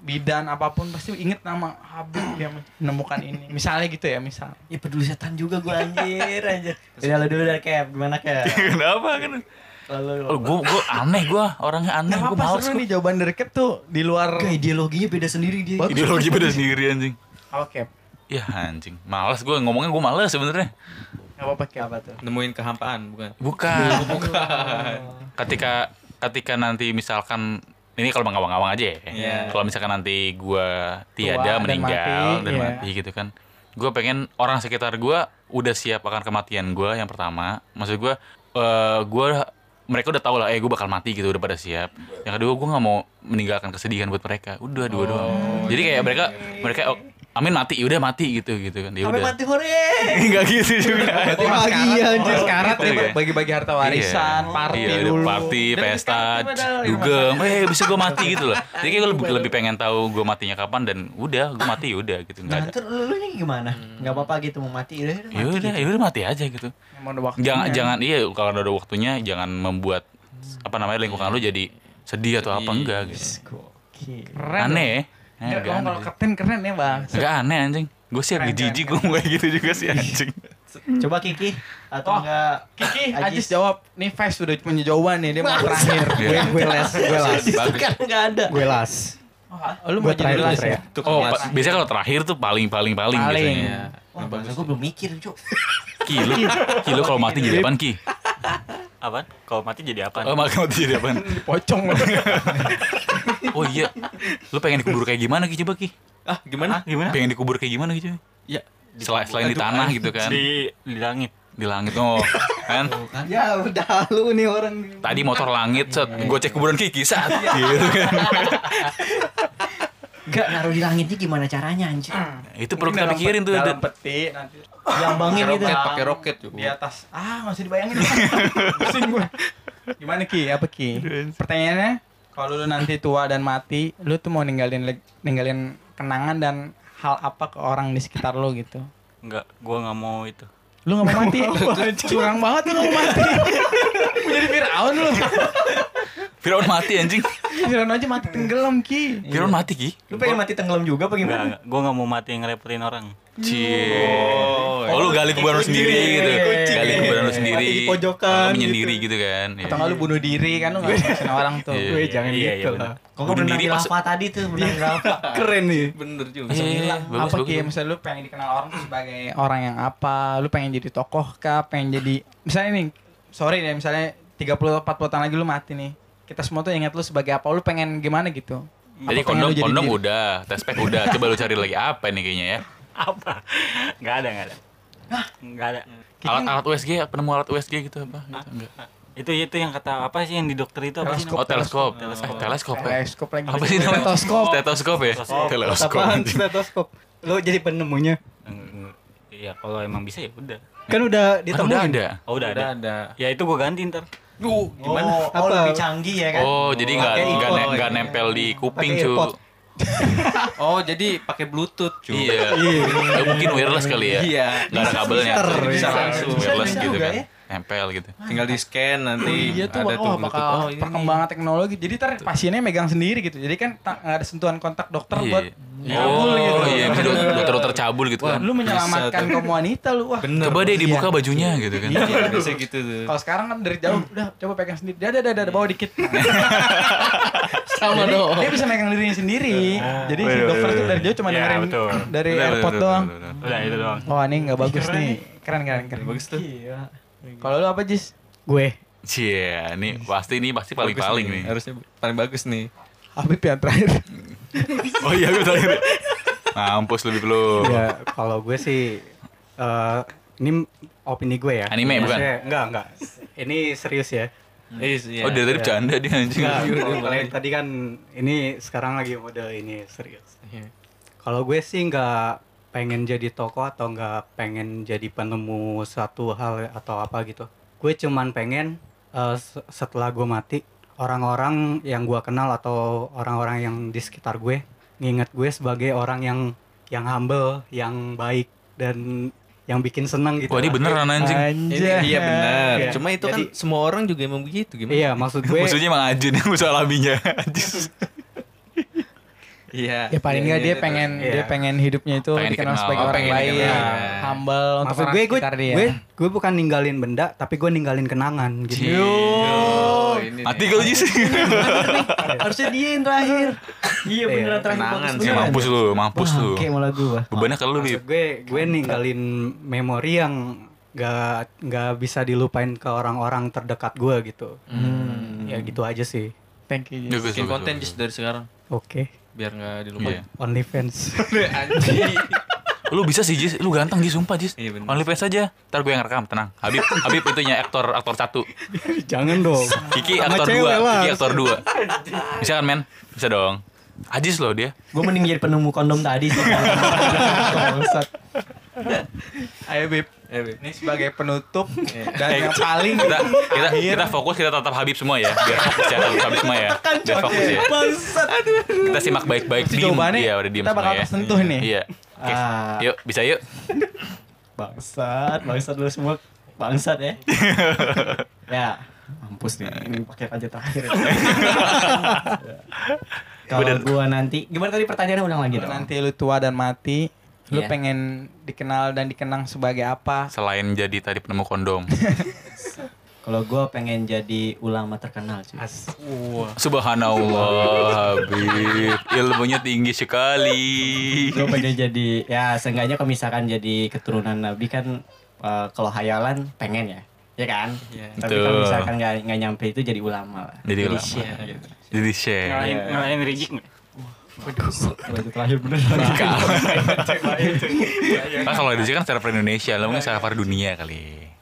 bidan apa pun pasti inget nama Habib yang menemukan ini. Misalnya gitu ya, misal. Ya peduli setan juga gua anjir anjir. Udah lu dulu dari Cap, gimana Cap? Kenapa kan? Lalu Oh, gue gue aneh gue orangnya aneh gue males gua. nih jawaban dari Cap tuh di luar Gak ideologinya beda sendiri dia. ideologi pada sendiri anjing apa Cap? ya anjing. Males gue ngomongnya gue males sebenarnya. Gak apa-apa Cap. Apa tuh? nemuin kehampaan bukan? Bukan. Bukan. Ketika ketika nanti misalkan ini kalau ngawang-ngawang aja ya. Iya. kalau misalkan nanti gue Tua tiada dan meninggal mati, dan iya. mati gitu kan. Gue pengen orang sekitar gue udah siap akan kematian gue yang pertama. Maksud gue eh gue mereka udah tahu lah eh gue bakal mati gitu udah pada siap. Yang kedua gue nggak mau meninggalkan kesedihan buat mereka. Udah dua doang. Jadi kayak mereka mereka oh, amin mati ya udah mati gitu gitu kan ya udah mati hore. nggak gitu juga Bahagia anjir. Sekarang Iya, iya. bagi-bagi harta warisan, Iya. party Iya, dulu. party, pesta, ya, dugem, eh bisa gue mati gitu loh. Jadi gue lebih, lebih pengen tahu gue matinya kapan dan udah gue mati ya udah gitu nggak Nah, ada. ntar lu nya gimana? Enggak apa-apa gitu mau mati udah. udah Ya udah, gitu. ya udah mati aja gitu. Jangan jangan iya kalau ada waktunya jangan membuat apa namanya lingkungan lu jadi sedih atau apa enggak gitu. Keren. Aneh. Enggak, kalau aneh. keren ya, Bang. Enggak aneh anjing. Gue sih agak jijik gue kayak gitu juga sih anjing. Coba Kiki atau Oh, enggak Kiki, Ajis. Jawab. Nih Fes udah punya jawaban nih, dia mau terakhir. Iya. gue gue les gue las kan enggak ada. gue las Oh, lu mau jadi las ya? Itu Oh, biasanya kalau terakhir tuh paling paling paling, Paling. biasanya. Wah, bahasa gue belum mikir, Cuk. Ki, lu, ki lu kalau mati jadi apaan Ki? Apaan? Kalau mati jadi apa? Oh, mati jadi apaan? Pocong. Oh iya. Lu pengen dikubur kayak gimana Ki coba Ki? ah gimana Gimana? Pengen dikubur kayak gimana gitu? ya Selain, selain di tanah gitu kan. Di, di langit. Di langit oh. Kan? ya udah lu nih orang Tadi motor langit set, gue cek kuburan Kiki saat gitu kan. Enggak naruh di langitnya gimana caranya anjir? Itu perlu kita pikirin tuh. Dalam peti nanti Diambangin gitu. roket pakai roket juga di atas. Ah, usah dibayangin. Pusing gue. Gimana Ki? Apa Ki? Pertanyaannya, kalau lu nanti tua dan mati, lu tuh mau ninggalin ninggalin kenangan dan hal apa ke orang di sekitar lu gitu? Enggak, gua nggak mau itu. Lu gak mau mati? Curang banget lu mau mati. Mau jadi Fir'aun lu. Firaun mati anjing. Fir'aun aja mati tenggelam Ki. Firaun mati Ki. Lu pengen mati tenggelam juga apa gimana? enggak. Gua nggak mau mati ngerepotin orang. Cie. Oh, lu gali kuburan lu sendiri gitu. Gali kuburan lu sendiri. Mati di pojokan menyendiri gitu kan. Atau nggak lu bunuh diri kan lu gak ngasihin orang tuh. Iya. gue jangan Iya, gitu iya, lah Kok Bunuh diri di pas- tadi tuh, di lava. keren nih bener juga Iya, iya, iya. Apa bagus. Misalnya lu pengen dikenal orang tuh sebagai orang yang apa? Lu pengen jadi tokoh kah? Pengen jadi misalnya nih, sorry deh misalnya 30 40 tahun lagi lu mati nih. Kita semua tuh ingat lu sebagai apa? Lu pengen gimana gitu? Jadi kondom kondom udah, tespek udah. Coba lu cari lagi apa nih kayaknya ya. Apa? Enggak ada, enggak ada. Enggak ada. Alat alat USG, penemu alat USG gitu apa? Gitu, enggak. Itu itu yang kata apa sih yang di dokter itu apa sih? Oh, teleskop. Teleskop. Eh, teleskop. ya? Teleskop lagi. Apa sih namanya? Stetoskop. Stetoskop ya? Teleskop. apaan anjing. stetoskop lu jadi penemunya Iya, kalau emang bisa ya udah. kan udah Kan ditemuin udah ada. Oh, udah ada. udah ada Ya itu gua ganti ntar. Oh, oh, Apa? lebih canggih ya kan? Oh, jadi nggak nggak nempel di kuping Pakai cu. earpod. Oh jadi pakai bluetooth cuy Iya. Eh, mungkin wireless kali ya. Iya. Nggak ada kabelnya. Bisa bisa. langsung Bisa wireless gitu kan. ya. Nempel gitu. tinggal di scan nanti Iya tuh, ada wah, tuh bluetooth bakal oh perkembangan teknologi. Jadi ntar pasiennya megang sendiri gitu. Jadi kan ada sentuhan kontak dokter buat Iya. Cabul Oh, gitu. iya, bisa dok- dokter-dokter cabul gitu kan. Lu menyelamatkan kaum wanita lu. Wah. bener Coba deh dibuka bajunya gitu kan. iya bisa gitu tuh Kalau sekarang kan dari jauh udah coba pegang sendiri. Dah dah, dah bawa dikit. sama dong Dia bisa megang dirinya sendiri. Jadi si dokter tuh dari jauh cuma Iya, dengerin dari betul, doang. Udah itu doang. Wah ini nggak bagus nih. Keren keren keren. bagus tuh Iya. Kalau lu apa Jis? gue Cie, ini pasti ini pasti paling Bagus paling nih. harusnya paling bagus nih Habib yang terakhir. Oh iya gue terakhir. Mampus lebih belum. ya kalau gue sih eh ini opini gue ya Anime, bukan? Enggak enggak ini serius ya Iya, iya. Oh dari tadi bercanda dia anjing. Enggak, Iya, iya, iya. tadi kan ini sekarang lagi mode ini serius Iya. Kalau gue sih nggak pengen jadi tokoh atau nggak pengen jadi penemu suatu hal atau apa gitu. Gue cuman pengen eh, se- setelah gue mati orang-orang yang gue kenal atau orang-orang yang di sekitar gue nginget gue sebagai orang yang yang humble, yang baik dan yang bikin senang gitu. Wah, ini beneran anjing. Ini, iya benar. Iya. Cuma itu Jadi- kan semua orang juga emang begitu gimana? Iya, maksud gue Maksudnya emang Ajun yang bisa alaminya. Iya. Ya paling Iya, nggak dia iya, pengen Iya. dia pengen hidupnya itu Pengen dikenal dikenal. sebagai orang baik, dikenal. humble untuk maksud orang gue gue dia. gue gue bukan ninggalin benda tapi gue ninggalin kenangan gitu. Ini Mati kalau Jis. Harusnya dia yang terakhir. Iya beneran terakhir kenangan beneran. mampus lu, mampus lu. Oke malah gua. Bebannya ke lu, Bib. gue gue ninggalin memori yang gak nggak bisa dilupain ke orang-orang terdekat gue gitu. Ya gitu aja sih. Thank you. Bikin konten just dari sekarang Oke. Biar nggak dilupain. Iya. OnlyFans. Anjing. Lu bisa sih, Jis. Lu ganteng, Jis. Sumpah, Jis. Iya, bener. OnlyFans aja. Ntar gue yang rekam, tenang. Habib, Habib itunya aktor aktor satu. Jangan dong. Kiki Sama aktor dua. lah. Kiki aktor dua. Bisa kan, men? Bisa dong. Ajis loh dia. Gue mending jadi penemu kondom tadi sih. Ayo Bib. Eh. Ini sebagai penutup dan yang paling Kita kita kita fokus kita tatap Habib semua ya. Biar fokus ya tatap Habib semua ya. Biar fokus ya. Kita simak baik-baik. Diem. Iya, udah diem kita bakal ya. tersentuh nih. Iya. Oke. Ah. Yuk, bisa yuk. Bangsat, bangsat lu semua bangsat ya. ya, mampus nih. Ini pakai aja terakhir. Kalau gua nanti, gimana tadi pertanyaannya ulang lagi dong? nanti lu tua dan mati, lu Iya. pengen dikenal dan dikenang sebagai apa? Selain jadi tadi penemu kondom. Kalau gua pengen jadi ulama terkenal cuy. Subhanallah, Habib. Ilmunya tinggi sekali. Gue pengen jadi ya seenggaknya kalau misalkan jadi keturunan Nabi kan eh, kalau hayalan pengen ya. Ya kan? Iya. Tapi kalau misalkan nggak nggak nyampe itu jadi ulama lah. Jadi ulama. syekh gitu. Jadi share. Ngalahin ngalahin Rizik nggak? Terakhir bener. Kan kalau di sini kan secara per Indonesia, lo mungkin secara per dunia kali.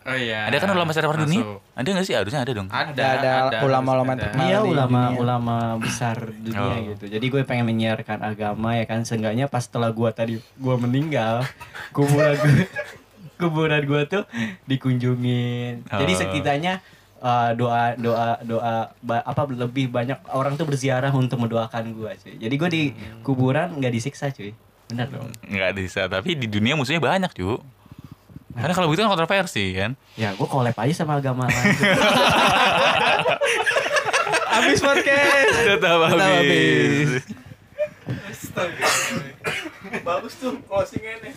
Oh iya. Ada kan ulama secara per dunia? Ada nggak sih? Harusnya ada dong. Ada, Ada- ada ulama-ulama terkenal. Iya di ulama dunia. ulama besar dunia Oh. gitu. Jadi gue pengen menyiarkan agama ya kan. Seenggaknya pas setelah gue tadi gue meninggal, kuburan gue kuburan gue tuh dikunjungin. Jadi Oh. setidaknya uh, doa doa doa ba- apa lebih banyak orang tuh berziarah untuk mendoakan gue cuy. Jadi gue di kuburan nggak disiksa cuy. Bener dong. Nggak bisa, tapi di dunia musuhnya banyak, cu. Karena kalau begitu kan kontroversi kan. Ya gue collab aja sama agama lain. Habis podcast. Tetap habis. Bagus tuh closingnya nih.